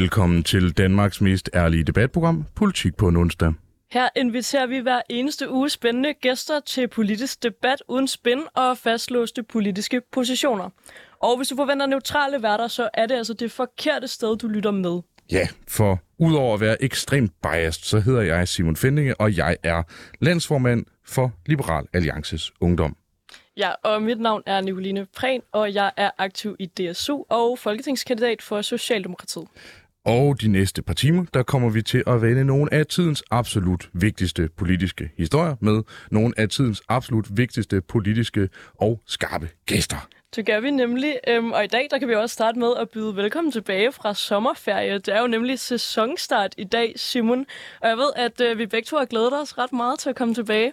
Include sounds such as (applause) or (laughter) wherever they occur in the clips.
Velkommen til Danmarks mest ærlige debatprogram, Politik på en onsdag. Her inviterer vi hver eneste uge spændende gæster til politisk debat uden spænd og fastlåste politiske positioner. Og hvis du forventer neutrale værter, så er det altså det forkerte sted, du lytter med. Ja, for udover at være ekstremt biased, så hedder jeg Simon Fendinge, og jeg er landsformand for Liberal Alliances Ungdom. Ja, og mit navn er Nicoline Prehn, og jeg er aktiv i DSU og folketingskandidat for Socialdemokratiet. Og de næste par timer, der kommer vi til at vende nogle af tidens absolut vigtigste politiske historier med nogle af tidens absolut vigtigste politiske og skarpe gæster. Det gør vi nemlig, øhm, og i dag der kan vi også starte med at byde velkommen tilbage fra sommerferie. Det er jo nemlig sæsonstart i dag, Simon, og jeg ved, at øh, vi begge to har glædet os ret meget til at komme tilbage.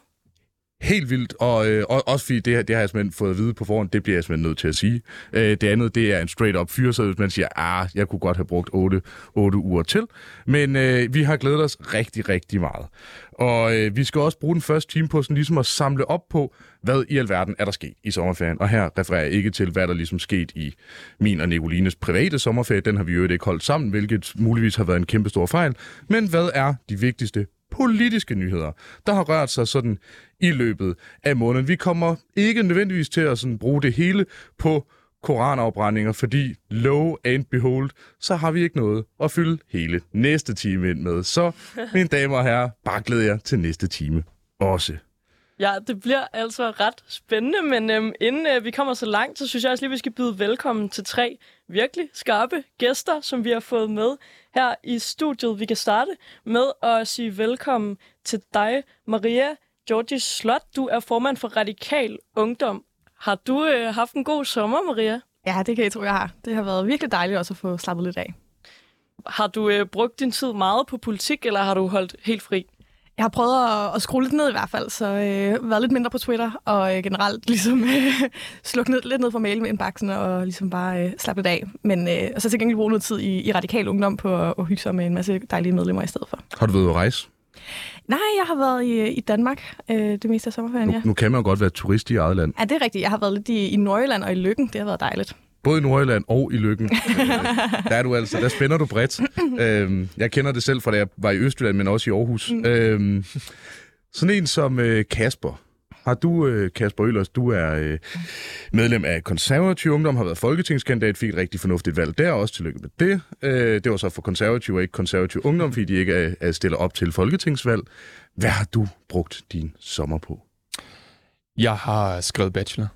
Helt vildt, og, øh, også fordi det, her, det har jeg simpelthen fået at vide på forhånd, det bliver jeg simpelthen nødt til at sige. Øh, det andet, det er en straight-up fyr, så hvis man siger, ah, jeg kunne godt have brugt 8, 8 uger til. Men øh, vi har glædet os rigtig, rigtig meget. Og øh, vi skal også bruge den første time på sådan ligesom at samle op på, hvad i alverden er der sket i sommerferien. Og her refererer jeg ikke til, hvad der ligesom sket i min og Nicolines private sommerferie. Den har vi jo ikke holdt sammen, hvilket muligvis har været en kæmpe stor fejl. Men hvad er de vigtigste politiske nyheder, der har rørt sig sådan i løbet af måneden. Vi kommer ikke nødvendigvis til at sådan bruge det hele på koranafbrændinger, fordi low and behold, så har vi ikke noget at fylde hele næste time ind med. Så, (laughs) mine damer og herrer, bare glæder jeg til næste time også. Ja, det bliver altså ret spændende, men øhm, inden øh, vi kommer så langt, så synes jeg også lige, vi skal byde velkommen til tre virkelig skarpe gæster, som vi har fået med her i studiet. Vi kan starte med at sige velkommen til dig, Maria Georgi Slot. Du er formand for Radikal Ungdom. Har du øh, haft en god sommer, Maria? Ja, det kan jeg tro, jeg har. Det har været virkelig dejligt også at få slappet lidt af. Har du øh, brugt din tid meget på politik, eller har du holdt helt fri? Jeg har prøvet at, at skrue lidt ned i hvert fald, så øh, været lidt mindre på Twitter, og øh, generelt ligesom (laughs) øh, slukke ned, lidt ned for mailindbaksen og ligesom bare øh, slappe lidt af. Men øh, og så til gengæld bruge noget tid i, i radikal ungdom på at, at hygge sig med en masse dejlige medlemmer i stedet for. Har du været at rejse? Nej, jeg har været i, i Danmark øh, det meste af sommerferien, Nu, ja. nu kan man jo godt være turist i eget land. Ja, det er rigtigt. Jeg har været lidt i, i Nordjylland og i Lykken. Det har været dejligt. Både i Nordjylland og i Lykken. Øh, (laughs) der er du altså, der spænder du bredt. Øhm, jeg kender det selv fra da jeg var i Østjylland, men også i Aarhus. Øhm, sådan en som øh, Kasper. Har du, øh, Kasper Øllers, du er øh, medlem af konservativ ungdom, har været folketingskandidat, fik et rigtig fornuftigt valg der, også tillykke med det. Øh, det var så for konservativ og ikke konservativ ungdom, fordi de ikke er, er stiller op til folketingsvalg. Hvad har du brugt din sommer på? Jeg har skrevet bachelor.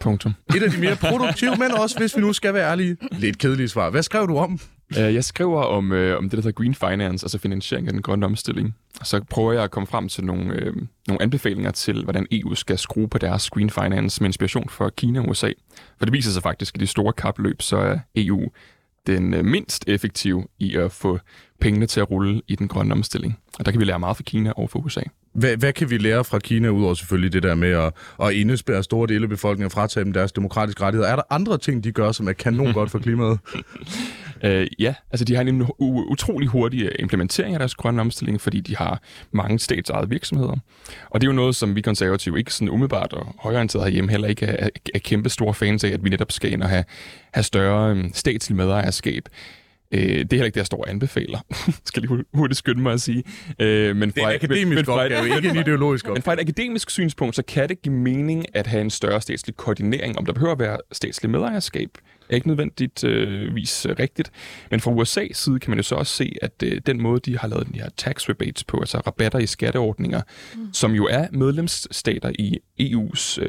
Punktum. Et af de mere produktive, men også, hvis vi nu skal være ærlige, lidt kedelige svar. Hvad skrev du om? Øh, Jeg skriver om, øh, om det, der hedder green finance, altså finansiering af den grønne omstilling. Og så prøver jeg at komme frem til nogle, øh, nogle anbefalinger til, hvordan EU skal skrue på deres green finance med inspiration for Kina og USA. For det viser sig faktisk, at i de store kapløb, så er EU den øh, mindst effektive i at få pengene til at rulle i den grønne omstilling. Og der kan vi lære meget fra Kina og fra USA. Hvad, hvad kan vi lære fra Kina, udover selvfølgelig det der med at, at indespærre store dele af befolkningen og fratage dem deres demokratiske rettigheder? Er der andre ting, de gør, som er kanon godt for klimaet? (laughs) Øh, ja, altså de har en utrolig hurtig øh, implementering af deres grønne omstilling, fordi de har mange statsejede virksomheder. Og det er jo noget, som vi konservative ikke sådan umiddelbart og højorienteret herhjemme heller ikke er, er kæmpe store fans af, at vi netop skal ind og have, have større øhm, statslig medejerskab. Øh, det er heller ikke det, jeg står og anbefaler, (laughs) skal lige hu- hurtigt skynde mig at sige. Øh, men Det er fra- en akademisk men fra- opgave, (laughs) ikke en ideologisk men opgave. fra et akademisk synspunkt, så kan det give mening at have en større statslig koordinering. Om der behøver at være statslig medejerskab, er ikke nødvendigvis øh, rigtigt. Men fra USA's side kan man jo så også se, at øh, den måde, de har lavet de her tax rebates på, altså rabatter i skatteordninger, mm. som jo er medlemsstater i EU's øh,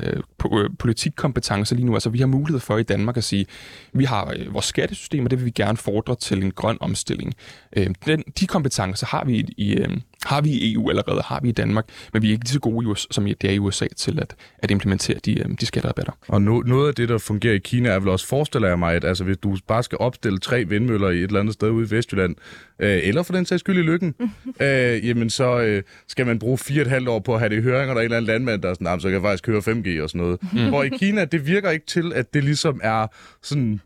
øh, øh, politikkompetencer lige nu. Altså vi har mulighed for i Danmark at sige, vi har øh, vores skattesystem, og det vil vi gerne fordre til en grøn omstilling. Øh, den, de kompetencer har vi i, i, øh, har vi i EU allerede, har vi i Danmark, men vi er ikke lige så gode, i USA, som det er i USA, til at, at implementere de, øh, de skatterabatter. Og no, noget af det, der fungerer i Kina, er vel også, forestiller jeg mig, at altså, hvis du bare skal opstille tre vindmøller i et eller andet sted ude i Vestjylland, øh, eller for den sags skyld i Lykken, (laughs) øh, jamen så øh, skal man bruge fire og et halvt år på at have det i høring, og der er en eller anden landmand, der er sådan, "Nah, men så kan jeg faktisk køre 5G og sådan noget. Mm. Hvor i Kina, det virker ikke til, at det ligesom er sådan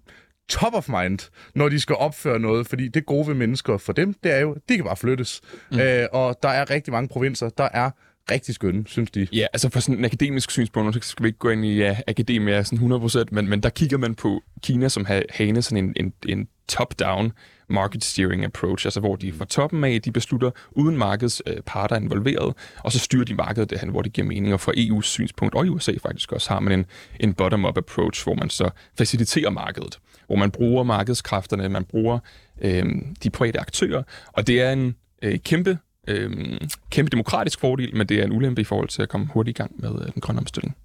top of mind, når de skal opføre noget, fordi det gode ved mennesker for dem, det er jo, de kan bare flyttes. Mm. Øh, og der er rigtig mange provinser, der er rigtig skønne, synes de. Ja, altså fra sådan en akademisk synspunkt, så skal vi ikke gå ind i ja, akademia sådan 100%, men, men der kigger man på Kina som ha- hane sådan en, en, en top-down market steering approach, altså hvor de fra toppen af, de beslutter uden markedets øh, parter involveret, og så styrer de markedet derhen, hvor det giver mening. Og fra EU's synspunkt, og i USA faktisk også, har man en, en bottom-up approach, hvor man så faciliterer markedet, hvor man bruger markedskræfterne, man bruger øh, de private aktører, og det er en øh, kæmpe øh, kæmpe demokratisk fordel, men det er en ulempe i forhold til at komme hurtigt i gang med øh, den grønne omstilling.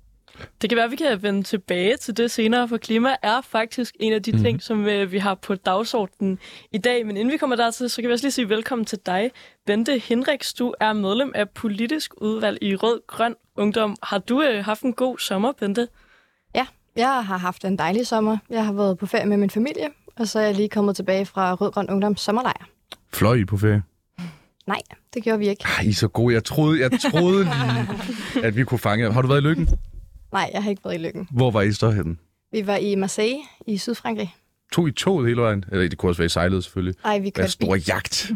Det kan være, at vi kan vende tilbage til det senere, for klima er faktisk en af de mm. ting, som øh, vi har på dagsordenen i dag. Men inden vi kommer dertil, så kan vi også lige sige velkommen til dig, Bente Henriks. Du er medlem af politisk udvalg i Rød Grøn Ungdom. Har du øh, haft en god sommer, Bente? Ja, jeg har haft en dejlig sommer. Jeg har været på ferie med min familie, og så er jeg lige kommet tilbage fra Rød Grøn Ungdoms sommerlejr. Fløj I på ferie? Nej, det gjorde vi ikke. Ej, I er så gode. Jeg troede, jeg troede lige, (laughs) at vi kunne fange jer. Har du været i Lykken? Nej, jeg har ikke været i Lykken. Hvor var I så henne? Vi var i Marseille i Sydfrankrig. Tog I toget hele vejen? Eller det kunne også være i sejlet, selvfølgelig. Nej, vi kørte stor bil. jagt.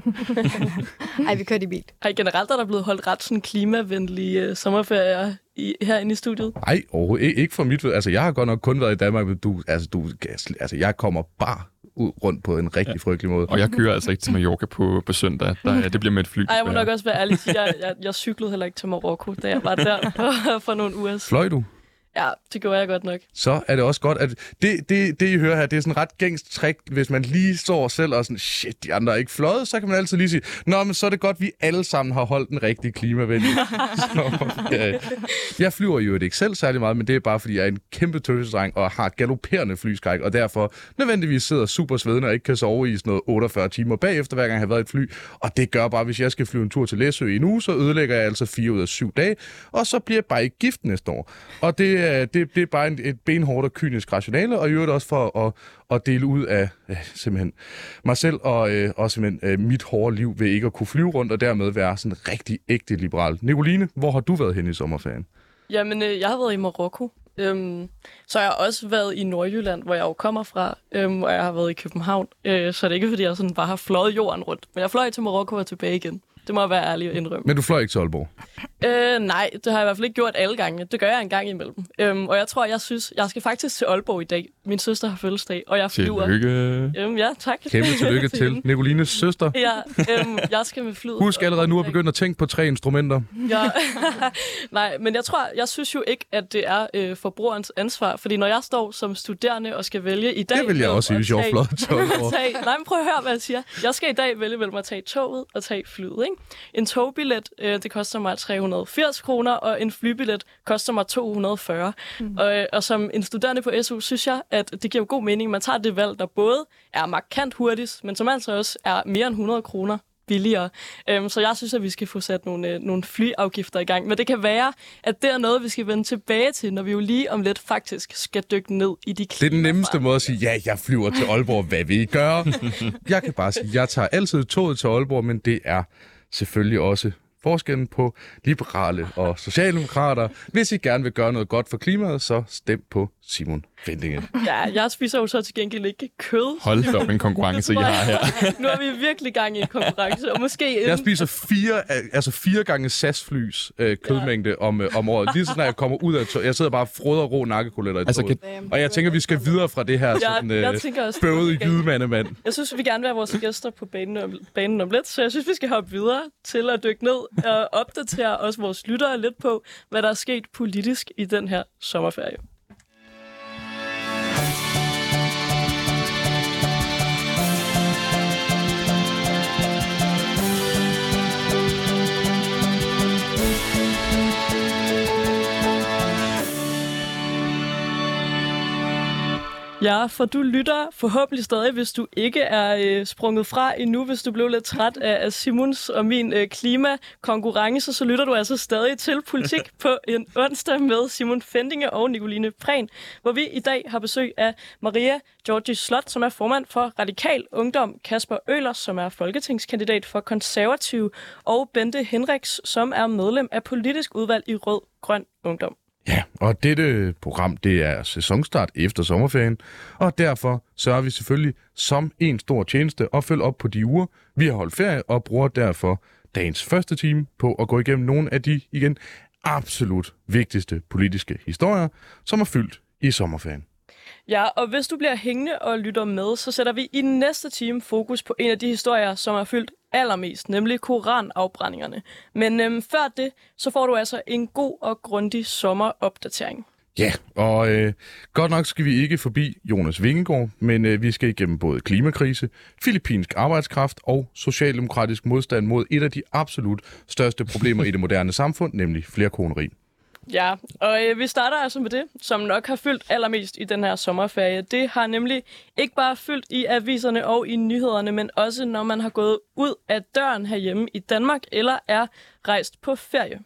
(laughs) Ej, vi kørte i bil. Ej, generelt er der blevet holdt ret sådan klimavenlige øh, sommerferier i, herinde i studiet. Nej, overhovedet ikke, for mit ved. Altså, jeg har godt nok kun været i Danmark, men du, altså, du, altså, jeg kommer bare ud rundt på en rigtig frygtelig måde. Og jeg kører altså ikke til Mallorca på, på søndag. Der, det bliver med et fly. Ej, jeg må nok også være ærlig. Jeg, jeg, jeg cyklede heller ikke til Marokko, da jeg var der (laughs) for nogle uger siden. Fløj du? Ja, det gjorde jeg godt nok. så er det også godt, at det, det, det I hører her, det er sådan en ret gængs trick, hvis man lige står selv og sådan, shit, de andre er ikke fløjet, så kan man altid lige sige, nå, men så er det godt, vi alle sammen har holdt den rigtige klimavenlige. (laughs) så, ja. Jeg flyver jo ikke selv særlig meget, men det er bare, fordi jeg er en kæmpe tøsedreng og har galopperende flyskræk, og derfor nødvendigvis sidder super svedende og ikke kan sove i sådan noget 48 timer bagefter, hver gang jeg har været i et fly. Og det gør bare, hvis jeg skal flyve en tur til Læsø i en uge, så ødelægger jeg altså fire ud af syv dage, og så bliver jeg bare ikke gift næste år. Og det, er- det, det er bare en, et benhårdt og kynisk rationale, og i øvrigt også for at, at dele ud af øh, simpelthen mig selv og, øh, og simpelthen øh, mit hårde liv ved ikke at kunne flyve rundt, og dermed være sådan rigtig ægte liberal. Nicoline, hvor har du været hen i sommerferien? Jamen, øh, jeg har været i Marokko. Øhm, så har jeg også været i Nordjylland, hvor jeg jo kommer fra, øhm, og jeg har været i København. Øh, så det er ikke, fordi jeg sådan bare har fløjet jorden rundt. Men jeg fløj til Marokko og tilbage igen. Det må jeg være ærlig og indrømme. Men du fløj ikke til Aalborg. Øh, nej, det har jeg i hvert fald ikke gjort alle gange. Det gør jeg en gang imellem. Øhm, og jeg tror, jeg synes, jeg skal faktisk til Aalborg i dag. Min søster har fødselsdag, og jeg flyver. Tillykke. Øhm, ja, tak. Kæmpe tillykke (laughs) til hende. Nicolines søster. Ja, øhm, jeg skal med flyet. Husk allerede nu at begynde at tænke på tre instrumenter. Ja. (laughs) Nej, men jeg tror, jeg synes jo ikke, at det er øh, forbrugerens ansvar. Fordi når jeg står som studerende og skal vælge i dag... Det vil jeg også hvis jeg var tage- til (laughs) nej, men prøv at høre, hvad jeg siger. Jeg skal i dag vælge mellem at tage toget og tage flyet. Ikke? En togbillet, øh, det koster mig 380 kroner, og en flybillet koster mig 240. Mm. Og, øh, og som en studerende på SU, synes jeg, at det giver god mening, at man tager det valg, der både er markant hurtigst, men som altså også er mere end 100 kroner billigere. Øhm, så jeg synes, at vi skal få sat nogle, øh, nogle flyafgifter i gang. Men det kan være, at det er noget, vi skal vende tilbage til, når vi jo lige om lidt faktisk skal dykke ned i de Det er den nemmeste måde at sige, ja, jeg flyver til Aalborg, hvad vil I gøre? (laughs) Jeg kan bare sige, jeg tager altid toget til Aalborg, men det er selvfølgelig også forskellen på liberale og socialdemokrater. Hvis I gerne vil gøre noget godt for klimaet, så stem på Simon Fendinge. Ja, jeg spiser jo så til gengæld ikke kød. Hold da op en konkurrence, I har her. (laughs) nu er vi virkelig gang i en konkurrence, og måske... Jeg spiser fire, altså fire gange SAS-flys øh, kødmængde om, øh, om året. Lige så snart jeg kommer ud af toget. Jeg sidder bare og froder rå nakkekoletter i Altså, kan, Og jeg tænker, vi skal videre fra det her jeg, sådan, øh, jeg tænker også, bøvede okay. jydemandemand. Jeg synes, vi gerne vil have vores gæster på banen om, banen om lidt, så jeg synes, vi skal hoppe videre til at dykke ned og opdatere også vores lyttere lidt på, hvad der er sket politisk i den her sommerferie. Ja, for du lytter forhåbentlig stadig, hvis du ikke er øh, sprunget fra endnu, hvis du blev lidt træt af, af Simons og min øh, klimakonkurrence, så lytter du altså stadig til Politik (laughs) på en onsdag med Simon Fendinge og Nicoline Prehn, hvor vi i dag har besøg af Maria Georgi Slot, som er formand for Radikal Ungdom, Kasper Øler, som er folketingskandidat for konservative, og Bente Henriks, som er medlem af politisk udvalg i Rød Grøn Ungdom. Ja, og dette program, det er sæsonstart efter sommerferien, og derfor sørger vi selvfølgelig som en stor tjeneste at følge op på de uger, vi har holdt ferie, og bruger derfor dagens første time på at gå igennem nogle af de, igen, absolut vigtigste politiske historier, som er fyldt i sommerferien. Ja, og hvis du bliver hængende og lytter med, så sætter vi i næste time fokus på en af de historier, som er fyldt allermest, nemlig koranafbrændingerne. Men øhm, før det, så får du altså en god og grundig sommeropdatering. Ja, og øh, godt nok skal vi ikke forbi Jonas Vingegaard, men øh, vi skal igennem både klimakrise, filippinsk arbejdskraft og socialdemokratisk modstand mod et af de absolut største problemer i det moderne samfund, nemlig flerkoneri. Ja, og øh, vi starter altså med det, som nok har fyldt allermest i den her sommerferie. Det har nemlig ikke bare fyldt i aviserne og i nyhederne, men også når man har gået ud af døren herhjemme i Danmark eller er rejst på ferie.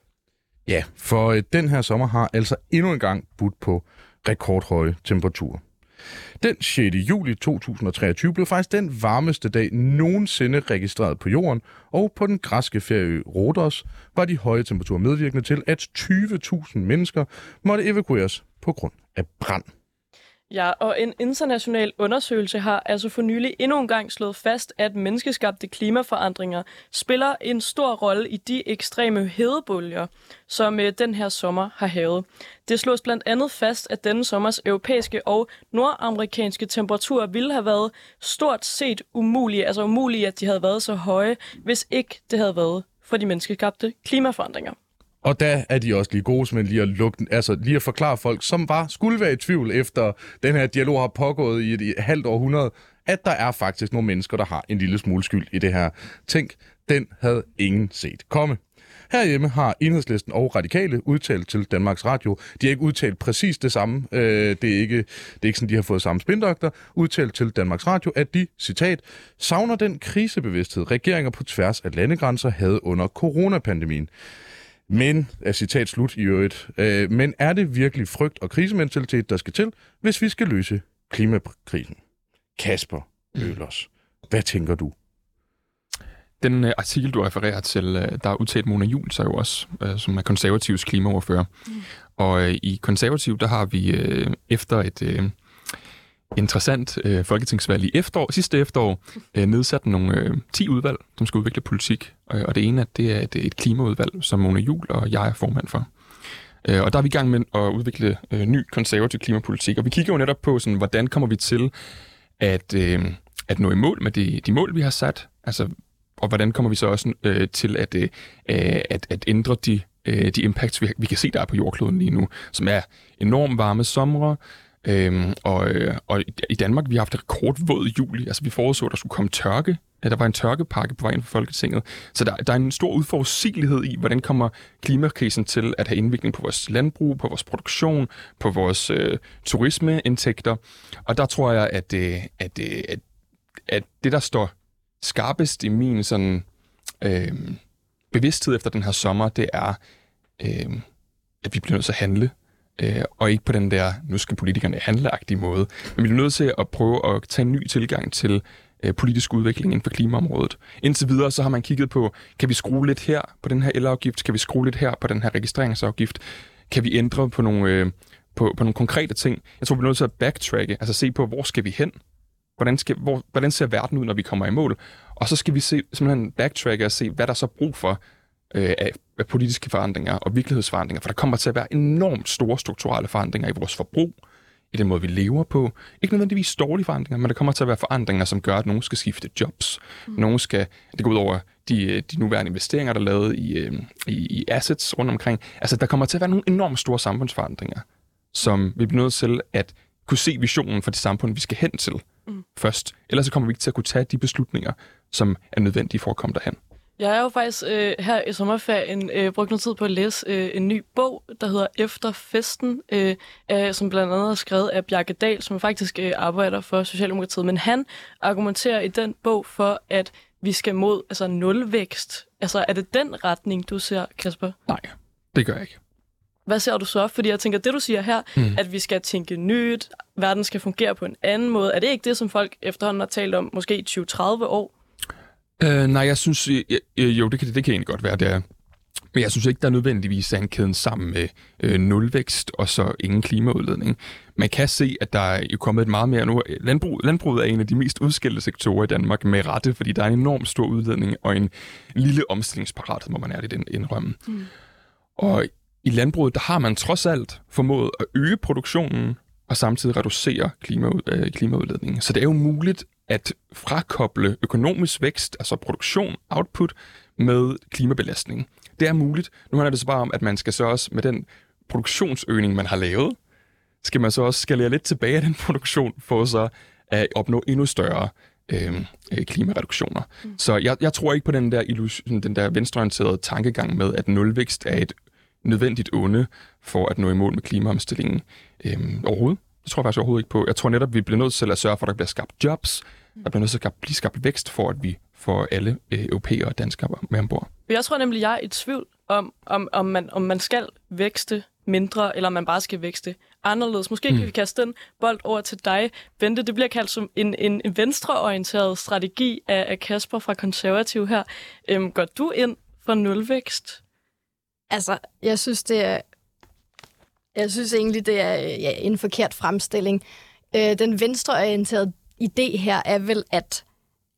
Ja, for øh, den her sommer har altså endnu en gang budt på rekordhøje temperaturer. Den 6. juli 2023 blev faktisk den varmeste dag nogensinde registreret på jorden, og på den græske ferieø Rhodos var de høje temperaturer medvirkende til, at 20.000 mennesker måtte evakueres på grund af brand. Ja, og en international undersøgelse har altså for nylig endnu en gang slået fast, at menneskeskabte klimaforandringer spiller en stor rolle i de ekstreme hedebølger, som øh, den her sommer har havet. Det slås blandt andet fast, at denne sommers europæiske og nordamerikanske temperaturer ville have været stort set umulige, altså umulige, at de havde været så høje, hvis ikke det havde været for de menneskeskabte klimaforandringer. Og der er de også lige gode med lige at, lukke, altså lige at forklare folk, som var, skulle være i tvivl efter den her dialog har pågået i et, et halvt århundrede, at der er faktisk nogle mennesker, der har en lille smule skyld i det her. Tænk, den havde ingen set komme. Herhjemme har Enhedslisten og Radikale udtalt til Danmarks Radio. De har ikke udtalt præcis det samme. Øh, det, er ikke, det er ikke sådan, de har fået samme spindokter. Udtalt til Danmarks Radio, at de, citat, savner den krisebevidsthed, regeringer på tværs af landegrænser havde under coronapandemien. Men, er citat slut i øvrigt, øh, men er det virkelig frygt og krisementalitet, der skal til, hvis vi skal løse klimakrisen? Kasper Ølers, hvad tænker du? Den uh, artikel, du refererer til, uh, der er udtalt Mona Jul sig jo også, uh, som er konservativs klimaoverfører. Mm. Og uh, i konservativ, der har vi uh, efter et uh, interessant øh, folketingsvalg i efterår, sidste efterår øh, nedsat nogle øh, 10 udvalg, som skal udvikle politik. Uh, og det ene at det er et, et klimaudvalg, som Mona Jul og jeg er formand for. Øh, og der er vi i gang med at udvikle øh, ny konservativ klimapolitik. Og vi kigger jo netop på, sådan, hvordan kommer vi til at, øh, at nå i mål med de, de mål, vi har sat. Altså, og hvordan kommer vi så også øh, til at, øh, at, at ændre de, øh, de impacts, vi, vi kan se, der er på jordkloden lige nu, som er enormt varme somre, Øhm, og, øh, og i Danmark, vi har haft rekordvåd juli. Altså, vi forudså, at der skulle komme tørke. At der var en tørkepakke på vejen for Folketinget. Så der, der er en stor udforudsigelighed i, hvordan kommer klimakrisen til at have indvirkning på vores landbrug, på vores produktion, på vores øh, turismeindtægter. Og der tror jeg, at, øh, at, øh, at, at det, der står skarpest i min sådan, øh, bevidsthed efter den her sommer, det er, øh, at vi bliver nødt til at handle. Øh, og ikke på den der, nu skal politikerne handleagtige måde. Men vi er nødt til at prøve at tage en ny tilgang til øh, politisk udvikling inden for klimaområdet. Indtil videre så har man kigget på, kan vi skrue lidt her på den her elafgift? Kan vi skrue lidt her på den her registreringsafgift? Kan vi ændre på nogle, øh, på, på nogle konkrete ting? Jeg tror, vi er nødt til at backtracke, altså se på, hvor skal vi hen? Hvordan, skal, hvor, hvordan ser verden ud, når vi kommer i mål? Og så skal vi se, simpelthen backtracke og se, hvad der er så brug for øh, af politiske forandringer og virkelighedsforandringer. For der kommer til at være enormt store strukturelle forandringer i vores forbrug, i den måde, vi lever på. Ikke nødvendigvis dårlige forandringer, men der kommer til at være forandringer, som gør, at nogen skal skifte jobs. Mm. Nogen skal, det går ud over de, de nuværende investeringer, der er lavet i, øh, i, i assets rundt omkring. Altså, der kommer til at være nogle enormt store samfundsforandringer, som vi bliver nødt til at kunne se visionen for det samfund, vi skal hen til mm. først. Ellers så kommer vi ikke til at kunne tage de beslutninger, som er nødvendige for at komme derhen. Jeg er jo faktisk øh, her i sommerferien øh, brugt noget tid på at læse øh, en ny bog, der hedder Efter Festen, øh, øh, som blandt andet er skrevet af Bjarke Dahl, som faktisk øh, arbejder for Socialdemokratiet. Men han argumenterer i den bog for, at vi skal mod altså nulvækst. Altså er det den retning, du ser, Kasper? Nej, det gør jeg ikke. Hvad ser du så? Fordi jeg tænker, det du siger her, mm. at vi skal tænke nyt, verden skal fungere på en anden måde, er det ikke det, som folk efterhånden har talt om måske i 20-30 år? Øh, nej, jeg synes, jeg, jo, det kan, det kan egentlig godt være, det er. Men jeg synes ikke, der er nødvendigvis er en kæden sammen med øh, nulvækst og så ingen klimaudledning. Man kan se, at der er jo kommet et meget mere nu. Landbrug, landbruget er en af de mest udskilte sektorer i Danmark med rette, fordi der er en enorm stor udledning og en lille omstillingsparathed, må man ærligt indrømme. Mm. Og i landbruget, der har man trods alt formået at øge produktionen og samtidig reducere klimaud, øh, klimaudledningen. Så det er jo muligt at frakoble økonomisk vækst, altså produktion, output, med klimabelastning. Det er muligt. Nu handler det så bare om, at man skal så også med den produktionsøgning, man har lavet, skal man så også skalere lidt tilbage af den produktion, for så at opnå endnu større øh, øh, klimareduktioner. Mm. Så jeg, jeg tror ikke på den der, illusion, den der venstreorienterede tankegang med, at nulvækst er et nødvendigt onde for at nå i mål med klimaomstillingen øh, overhovedet. Det tror jeg faktisk overhovedet ikke på. Jeg tror netop, vi bliver nødt til at sørge for, at der bliver skabt jobs. Der bliver nødt til at blive skabt vækst for, at vi får alle øh, europæere og danskere med ombord. Jeg tror nemlig, jeg er i tvivl om, om, om, man, om man skal vækste mindre, eller om man bare skal vækste anderledes. Måske mm. kan vi kaste den bold over til dig, Bente. Det bliver kaldt som en, en, en venstreorienteret strategi af, af Kasper fra Konservativ her. Øhm, går du ind for nulvækst? Altså, jeg synes, det er... Jeg synes egentlig, det er øh, ja, en forkert fremstilling. Øh, den venstreorienterede idé her er vel, at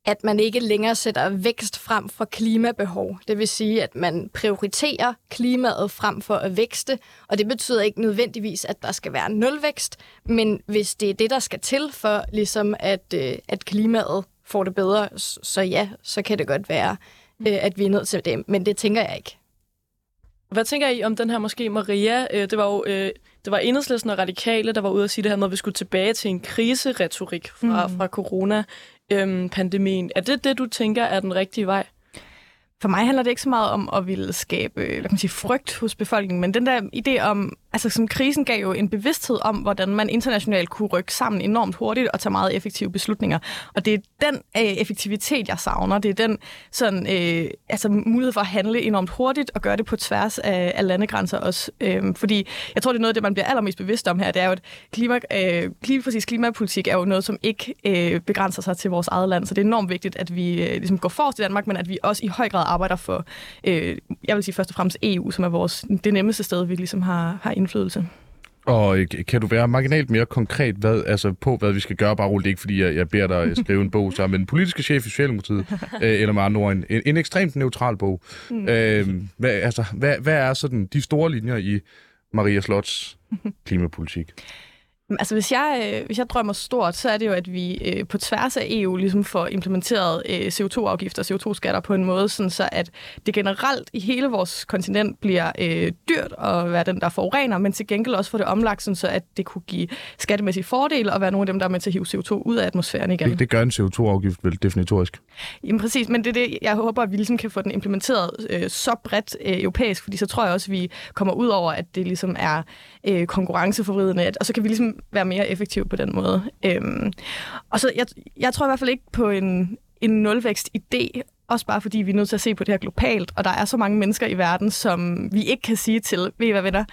at man ikke længere sætter vækst frem for klimabehov. Det vil sige, at man prioriterer klimaet frem for at vækste, og det betyder ikke nødvendigvis, at der skal være nulvækst, men hvis det er det, der skal til for, ligesom at, øh, at klimaet får det bedre, så ja, så kan det godt være, øh, at vi er nødt til det, men det tænker jeg ikke. Hvad tænker I om den her måske Maria? Øh, det var jo det var enhedslisten og radikale, der var ude at sige det her med, at vi skulle tilbage til en kriseretorik fra, mm. fra corona øhm, pandemien. Er det det, du tænker er den rigtige vej? For mig handler det ikke så meget om at ville skabe hvad kan man sige, frygt hos befolkningen, men den der idé om, altså som krisen gav jo en bevidsthed om, hvordan man internationalt kunne rykke sammen enormt hurtigt og tage meget effektive beslutninger. Og det er den øh, effektivitet, jeg savner. Det er den sådan, øh, altså, mulighed for at handle enormt hurtigt og gøre det på tværs af, af landegrænser også. Øh, fordi jeg tror, det er noget af det, man bliver allermest bevidst om her. Det er jo, at klima, øh, lige præcis klimapolitik er jo noget, som ikke øh, begrænser sig til vores eget land. Så det er enormt vigtigt, at vi øh, ligesom går forrest i Danmark, men at vi også i høj grad arbejder for, øh, jeg vil sige først og fremmest EU, som er vores, det nemmeste sted, vi ligesom har, har indflydelse. Og kan du være marginalt mere konkret hvad, altså på, hvad vi skal gøre? Bare roligt ikke, fordi jeg, jeg beder dig (laughs) skrive en bog sammen med den politiske chef i Socialdemokratiet, (laughs) øh, eller med andre ord, en, en, en ekstremt neutral bog. Mm. Øh, hvad, altså, hvad, hvad er sådan de store linjer i Maria Slots (laughs) klimapolitik? Altså, hvis jeg, øh, hvis jeg drømmer stort, så er det jo, at vi øh, på tværs af EU ligesom får implementeret øh, CO2-afgifter og CO2-skatter på en måde, sådan så at det generelt i hele vores kontinent bliver øh, dyrt at være den, der forurener, men til gengæld også får det omlagt, sådan så at det kunne give skattemæssige fordele og være nogle af dem, der er med til at hive CO2 ud af atmosfæren igen. Det, det gør en CO2-afgift vel definitorisk? Jamen præcis, men det er det, jeg håber, at vi ligesom kan få den implementeret øh, så bredt øh, europæisk, fordi så tror jeg også, at vi kommer ud over, at det ligesom er øh, konkurrenceforvridende, og så kan vi ligesom være mere effektive på den måde. Øhm, og så jeg, jeg tror i hvert fald ikke på en, en nulvækst-idé, også bare fordi vi er nødt til at se på det her globalt, og der er så mange mennesker i verden, som vi ikke kan sige til, ved I hvad venner,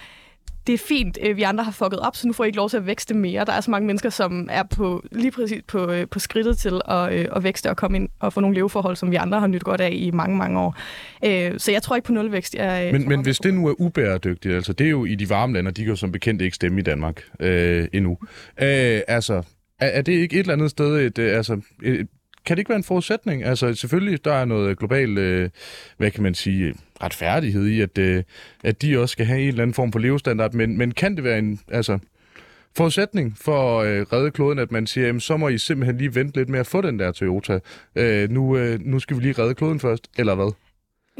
det er fint, øh, vi andre har fucket op, så nu får I ikke lov til at vækste mere. Der er så mange mennesker, som er på lige præcis på, øh, på skridtet til at, øh, at vækste og komme ind og få nogle leveforhold, som vi andre har nyt godt af i mange, mange år. Så jeg tror ikke på nulvækst. Jeg, men men hvis det nu er ubæredygtigt, altså det er jo i de varme lande, de kan jo som bekendt ikke stemme i Danmark øh, endnu. Øh, altså, er, er det ikke et eller andet sted et, altså, et, kan det ikke være en forudsætning? Altså selvfølgelig, der er noget global, øh, hvad kan man sige, retfærdighed i, at, øh, at de også skal have en eller anden form for levestandard, men, men kan det være en altså, forudsætning for øh, at øh, redde kloden, at man siger, jamen, så må I simpelthen lige vente lidt med at få den der Toyota. Øh, nu, øh, nu skal vi lige redde kloden først, eller hvad?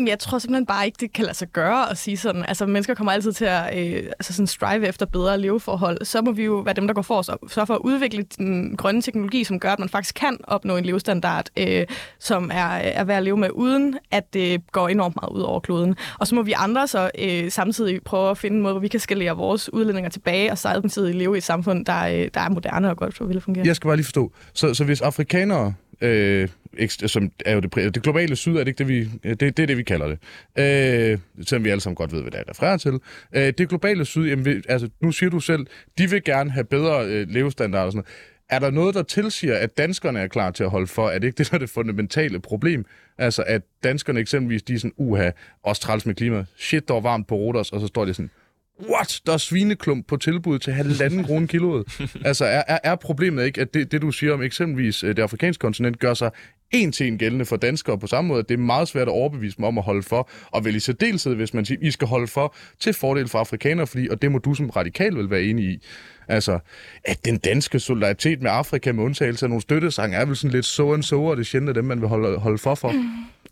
Jeg tror simpelthen bare ikke, det kan lade sig gøre at sige sådan. Altså, mennesker kommer altid til at øh, altså sådan strive efter bedre leveforhold. Så må vi jo være dem, der går for os og sørge for at udvikle den grønne teknologi, som gør, at man faktisk kan opnå en levestandard, øh, som er, er værd at leve med, uden at det går enormt meget ud over kloden. Og så må vi andre så øh, samtidig prøve at finde en måde, hvor vi kan skalere vores udledninger tilbage, og samtidig leve i et samfund, der, øh, der er moderne og godt for at fungere. Jeg skal bare lige forstå. Så, så hvis afrikanere øh, som er jo det, det globale syd, er det ikke det, vi, det, det er det, vi kalder det. Øh, selvom vi alle sammen godt ved, hvad det er, refererer til. Øh, det globale syd, jamen, vi, altså, nu siger du selv, de vil gerne have bedre øh, levestandard og sådan noget. Er der noget, der tilsiger, at danskerne er klar til at holde for? Er det ikke det, der er det fundamentale problem? Altså, at danskerne eksempelvis, de er sådan, uha, også træls med klima, shit, der var varmt på Rodos, og så står de sådan, what, der er svineklump på tilbud til halvanden krone kiloet. Altså, er, er, er problemet ikke, at det, det, du siger om eksempelvis øh, det afrikanske kontinent, gør sig en til en gældende for danskere på samme måde, at det er meget svært at overbevise dem om at holde for, og vel i særdeleshed, hvis man siger, I skal holde for til fordel for afrikanere, fordi, og det må du som radikal vel være enig i. Altså, at den danske solidaritet med Afrika med undtagelse af nogle støttesange, er vel sådan lidt så and so, og det er sjældent af dem, man vil holde, holde for for. Mm.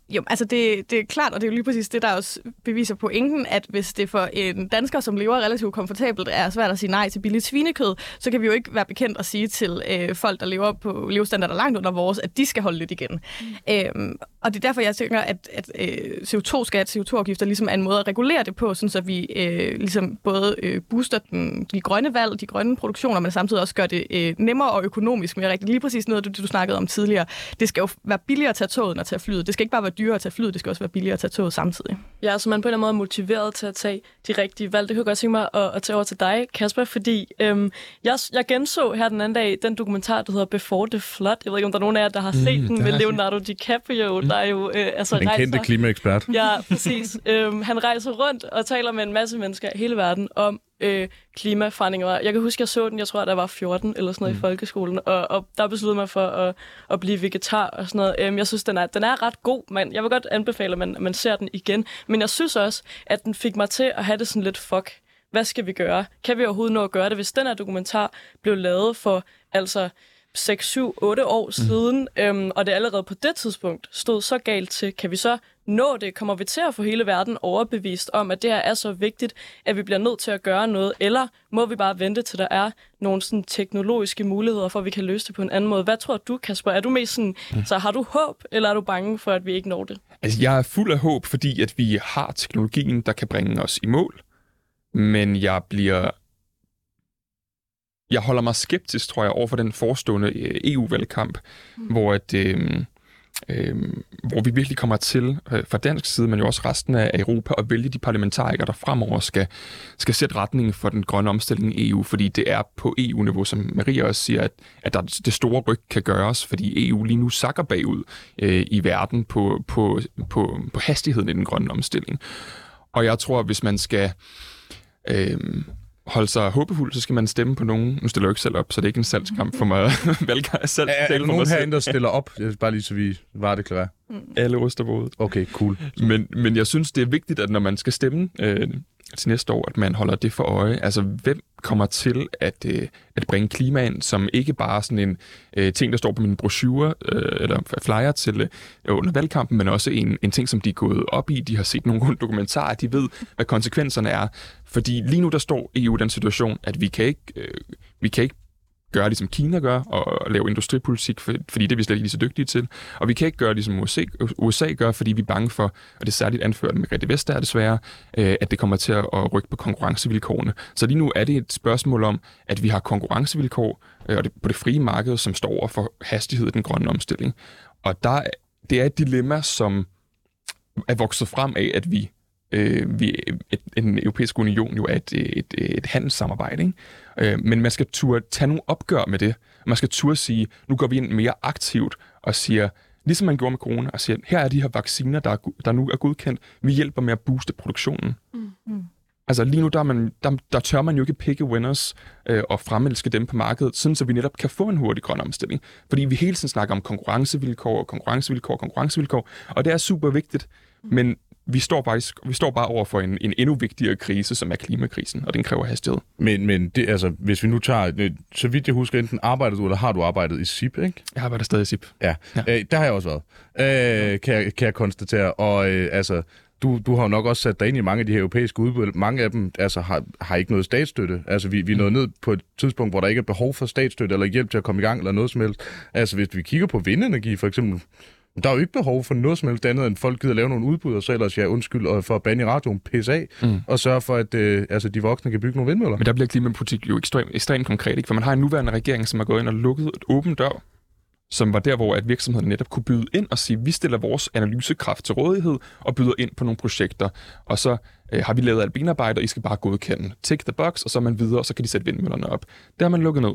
Jo, altså det, det er klart, og det er jo lige præcis det, der også beviser pointen, at hvis det for en dansker, som lever relativt komfortabelt, er svært at sige nej til billigt svinekød, så kan vi jo ikke være bekendt at sige til øh, folk, der lever på levestandarder langt under vores, at de skal holde lidt igen. Mm. Øhm, og det er derfor, jeg tænker, at, at øh, CO2-skat, CO2-afgifter ligesom er en måde at regulere det på, sådan så vi øh, ligesom både øh, booster den, de grønne valg, de grønne produktioner, men samtidig også gør det øh, nemmere og økonomisk mere rigtigt. Lige præcis noget, du, du snakkede om tidligere. Det skal jo være billigere at tage toget end at tage flyet. Det skal ikke bare være dyrere at tage flyet, det skal også være billigere at tage toget samtidig. Ja, så man på en eller anden måde er motiveret til at tage de rigtige valg. Det kunne jeg godt tænke mig at, at tage over til dig, Kasper, fordi øhm, jeg, jeg genså her den anden dag den dokumentar, der hedder Before the Flood. Jeg ved ikke, om der er nogen af jer, der har set mm, den med Leonardo DiCaprio, mm. Der er jo øh, altså Den rejser... kendte klimaekspert. Ja, præcis. øhm, han rejser rundt og taler med en masse mennesker i hele verden om øh, klimaforandringer. Jeg kan huske, jeg så den, jeg tror, der var 14 eller sådan noget mm. i folkeskolen, og, og der besluttede mig for at, at blive vegetar og sådan noget. Øhm, jeg synes, den er, den er ret god, men jeg vil godt anbefale, at man, at man ser den igen. Men jeg synes også, at den fik mig til at have det sådan lidt fuck. Hvad skal vi gøre? Kan vi overhovedet nå at gøre det? Hvis den her dokumentar blev lavet for altså 6, 7, 8 år siden, øhm, og det allerede på det tidspunkt stod så galt til, kan vi så nå det? Kommer vi til at få hele verden overbevist om, at det her er så vigtigt, at vi bliver nødt til at gøre noget? Eller må vi bare vente til, der er nogle sådan teknologiske muligheder for, at vi kan løse det på en anden måde? Hvad tror du, Kasper? Er du mest sådan, så har du håb, eller er du bange for, at vi ikke når det? Altså, jeg er fuld af håb, fordi at vi har teknologien, der kan bringe os i mål. Men jeg bliver... Jeg holder mig skeptisk, tror jeg, over for den forestående øh, EU-valgkamp, mm. hvor at... Øh, øh, hvor vi virkelig kommer til øh, fra dansk side, men jo også resten af Europa, at vælge de parlamentarikere, der fremover skal, skal sætte retningen for den grønne omstilling i EU, fordi det er på EU-niveau, som Maria også siger, at, at der, det store ryg kan gøres, fordi EU lige nu sakker bagud øh, i verden på, på, på, på hastigheden i den grønne omstilling. Og jeg tror, hvis man skal... Øh, holde sig håbefuld, så skal man stemme på nogen. Nu stiller jeg ikke selv op, så det er ikke en salgskamp for mig. (laughs) Valgkamp selv. Er, er der nogen herinde, der stiller op? Jeg vil bare lige så vi var det klar. Alle hovedet. Okay, cool. Men, men jeg synes, det er vigtigt, at når man skal stemme øh, til næste år, at man holder det for øje. Altså, hvem kommer til at, øh, at bringe klima ind, som ikke bare sådan en øh, ting, der står på min brochure øh, eller flyer til øh, under valgkampen, men også en, en ting, som de er gået op i. De har set nogle (laughs) dokumentarer, de ved, hvad konsekvenserne er. Fordi lige nu, der står EU i den situation, at vi kan ikke, øh, vi kan ikke gøre, ligesom Kina gør, og lave industripolitik, for, fordi det er vi slet ikke lige så dygtige til. Og vi kan ikke gøre, ligesom USA, USA gør, fordi vi er bange for, og det er særligt anført med Grete Vestager desværre, øh, at det kommer til at rykke på konkurrencevilkårene. Så lige nu er det et spørgsmål om, at vi har konkurrencevilkår øh, og det, på det frie marked, som står over for hastighed i den grønne omstilling. Og der, det er et dilemma, som er vokset frem af, at vi øh, vi, et, en europæisk union jo er et, et, et handelssamarbejde. Ikke? Øh, men man skal turde tage nogle opgør med det. Man skal turde sige, nu går vi ind mere aktivt og siger, ligesom man gjorde med corona, og siger, her er de her vacciner, der, er, der nu er godkendt. Vi hjælper med at booste produktionen. Mm. Mm. Altså lige nu, der, man, der, der tør man jo ikke pikke winners øh, og fremelske dem på markedet, sådan så vi netop kan få en hurtig grøn omstilling. Fordi vi hele tiden snakker om konkurrencevilkår, konkurrencevilkår, konkurrencevilkår, og det er super vigtigt. Men vi står, faktisk, vi står bare over for en, en endnu vigtigere krise, som er klimakrisen, og den kræver hastighed. Men, men det, altså, hvis vi nu tager, øh, så vidt jeg husker, enten arbejder du, eller har du arbejdet i SIP, ikke? Jeg arbejder stadig i SIP. Ja, ja. Øh, der har jeg også været, øh, kan, jeg, kan jeg konstatere. Og øh, altså, du, du har jo nok også sat dig ind i mange af de her europæiske udbud. Mange af dem altså, har, har ikke noget statsstøtte. Altså, vi, vi er nået ned på et tidspunkt, hvor der ikke er behov for statsstøtte eller hjælp til at komme i gang eller noget som helst. Altså, hvis vi kigger på vindenergi for eksempel, der er jo ikke behov for noget som helst andet, end folk gider lave nogle udbud, og så ellers ja, undskyld og for at bande i radioen, pisse af, mm. og sørge for, at øh, altså, de voksne kan bygge nogle vindmøller. Men der bliver klimapolitik jo ekstremt, ekstremt konkret, ikke? for man har en nuværende regering, som har gået ind og lukket et åbent dør, som var der, hvor at virksomheden netop kunne byde ind og sige, vi stiller vores analysekraft til rådighed og byder ind på nogle projekter, og så øh, har vi lavet alt benarbejde, og I skal bare godkende. Tick the box, og så er man videre, og så kan de sætte vindmøllerne op. Der har man lukket ned.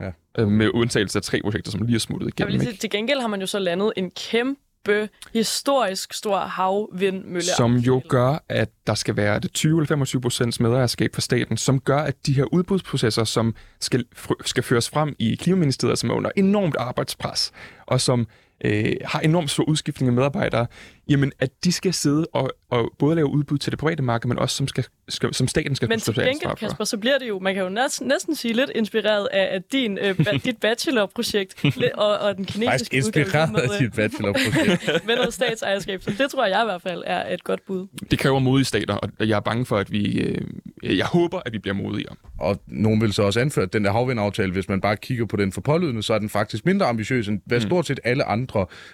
Ja. Øh, med undtagelse af tre projekter, som lige er smuttet igennem. Lige, til gengæld har man jo så landet en kæmpe kæmpe, historisk stor havvindmølle. Som jo gør, at der skal være det 20 eller 25 procents medejerskab for staten, som gør, at de her udbudsprocesser, som skal, skal føres frem i Klimaministeriet, som er under enormt arbejdspres, og som øh, har enormt stor udskiftning af medarbejdere, jamen at de skal sidde og, og både lave udbud til det private marked, men også som, skal, skal, som staten skal Men til gengæld, Kasper, så bliver det jo, man kan jo næsten, næsten sige lidt inspireret af, af din, øh, (laughs) dit bachelorprojekt og, og den kinesiske Faktisk inspireret med, af dit bachelorprojekt. (laughs) med noget statsejerskab, så det tror jeg i hvert fald er et godt bud. Det kræver modige stater, og jeg er bange for, at vi, øh, jeg håber, at vi bliver modigere. Og nogen vil så også anføre, at den der havvindaftale, hvis man bare kigger på den for pålydende, så er den faktisk mindre ambitiøs, end hvad mm. stort set alle andre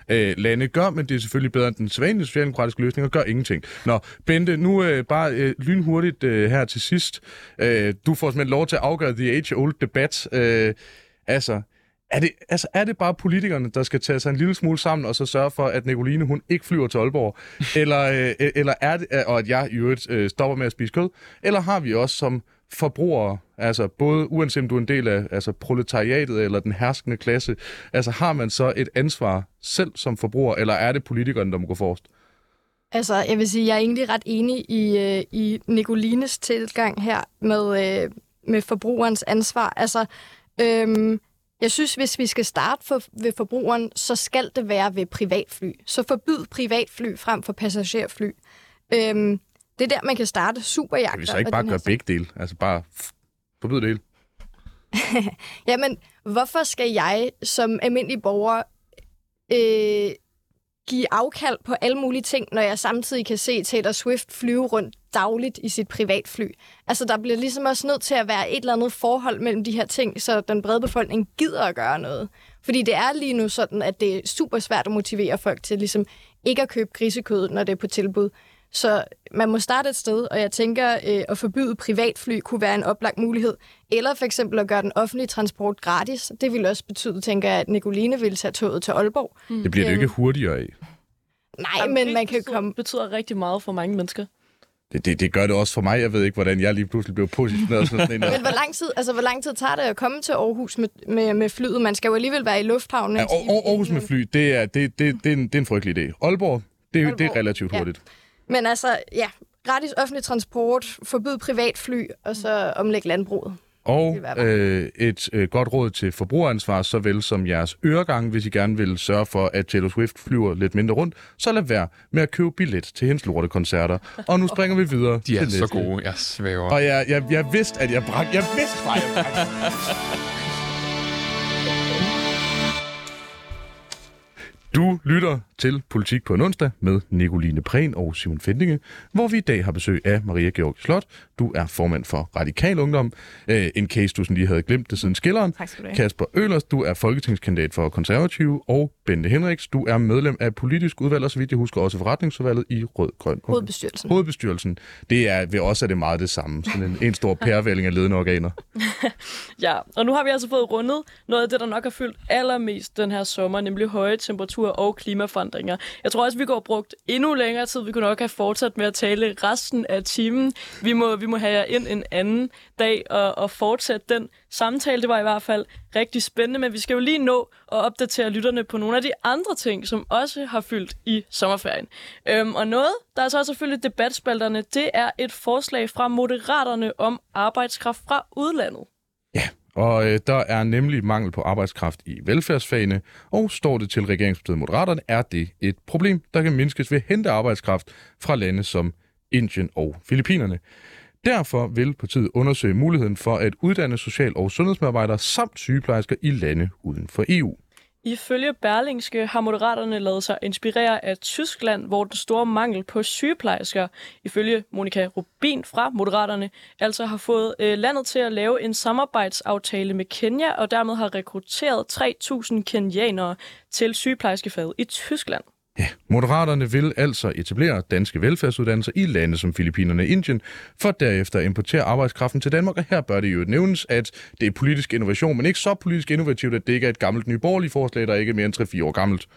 øh, lande gør, men det er selvfølgelig bedre end den sædvanlige socialdemokratiske løsning og gør ingenting. Nå, Bente, nu øh, bare øh, lynhurtigt øh, her til sidst. Øh, du får simpelthen lov til at afgøre the age-old debat. Øh, altså, er det, altså, er det bare politikerne, der skal tage sig en lille smule sammen og så sørge for, at Nicoline hun ikke flyver til Aalborg? eller, øh, eller er det, og at jeg i øvrigt øh, stopper med at spise kød? Eller har vi også som forbrugere, altså både uanset om du er en del af altså proletariatet eller den herskende klasse, altså har man så et ansvar selv som forbruger, eller er det politikerne, der må gå forrest? Altså, jeg vil sige, jeg er egentlig ret enig i, øh, i Nicolines tilgang her med, øh, med forbrugerens ansvar. Altså, øhm, jeg synes, hvis vi skal starte for, ved forbrugeren, så skal det være ved privatfly. Så forbyd privatfly frem for passagerfly. Øhm, det er der, man kan starte superjagter. Kan vi så ikke bare gøre begge dele? Altså bare forbyde det hele? (laughs) Jamen, hvorfor skal jeg som almindelig borger øh, give afkald på alle mulige ting, når jeg samtidig kan se Taylor Swift flyve rundt dagligt i sit privatfly. Altså, der bliver ligesom også nødt til at være et eller andet forhold mellem de her ting, så den brede befolkning gider at gøre noget. Fordi det er lige nu sådan, at det er super svært at motivere folk til ligesom ikke at købe grisekød, når det er på tilbud. Så man må starte et sted, og jeg tænker, øh, at forbyde privatfly kunne være en oplagt mulighed. Eller for eksempel at gøre den offentlige transport gratis. Det ville også betyde, tænker jeg, at Nicoline ville tage toget til Aalborg. Mm. Det bliver det ikke hurtigere af. Nej, Jamen, men man kan betyder, komme... betyder rigtig meget for mange mennesker. Det, det, det gør det også for mig. Jeg ved ikke, hvordan jeg lige pludselig blev positioneret sådan en. (laughs) Men hvor lang, tid, altså, hvor lang tid tager det at komme til Aarhus med, med, med flyet? Man skal jo alligevel være i lufthavnen. Ja, Aarhus med fly, det er, det, det, det, er, en, det er en frygtelig idé. Aalborg, det, Aalborg. det er relativt hurtigt. Ja. Men altså, ja, gratis offentlig transport, forbyd privatfly, og så omlægge landbruget. Og øh, et øh, godt råd til forbrugeransvar, såvel som jeres øregang, hvis I gerne vil sørge for, at Taylor Swift flyver lidt mindre rundt, så lad være med at købe billet til hendes lortekoncerter. Og nu springer vi videre De er til så næste. gode, jeg svæver. Og jeg, jeg, jeg vidste, at jeg brak. Jeg vidste at jeg brak. (laughs) Du lytter til Politik på en onsdag med Nicoline Prehn og Simon Fendinge, hvor vi i dag har besøg af Maria Georg Slot. Du er formand for Radikal Ungdom. Uh, en case, du sådan lige havde glemt det siden skilleren. Tak skal du have. Kasper Ølers, du er folketingskandidat for Konservative. Og Bente Henriks, du er medlem af politisk udvalg, og så vidt jeg husker også forretningsudvalget i Rød Grøn. Hovedbestyrelsen. Hovedbestyrelsen. Det er ved også er det meget det samme. Sådan en, en stor pærevælling af ledende organer. (laughs) ja, og nu har vi altså fået rundet noget af det, der nok har fyldt allermest den her sommer, nemlig høje temperaturer og klimaforandringer. Jeg tror også, vi går brugt endnu længere tid. Vi kunne nok have fortsat med at tale resten af timen. Vi må, vi må have jer ind en anden dag og, og fortsætte den samtale. Det var i hvert fald rigtig spændende, men vi skal jo lige nå at opdatere lytterne på nogle af de andre ting, som også har fyldt i sommerferien. Øhm, og noget, der er så selvfølgelig debatspalterne, det er et forslag fra Moderaterne om arbejdskraft fra udlandet. Ja, og øh, der er nemlig mangel på arbejdskraft i velfærdsfagene, og står det til regeringspartiet Moderaterne, er det et problem, der kan mindskes ved at hente arbejdskraft fra lande som Indien og Filippinerne. Derfor vil partiet undersøge muligheden for at uddanne social- og sundhedsmedarbejdere samt sygeplejersker i lande uden for EU. Ifølge Berlingske har Moderaterne lavet sig inspirere af Tyskland, hvor den store mangel på sygeplejersker, ifølge Monika Rubin fra Moderaterne, altså har fået øh, landet til at lave en samarbejdsaftale med Kenya, og dermed har rekrutteret 3.000 kenianere til sygeplejerskefaget i Tyskland. Ja, Moderaterne vil altså etablere danske velfærdsuddannelser i lande som Filippinerne og Indien, for derefter at importere arbejdskraften til Danmark. Og her bør det jo nævnes, at det er politisk innovation, men ikke så politisk innovativt, at det ikke er et gammelt nyborgerligt forslag, der er ikke er mere end 3-4 år gammelt.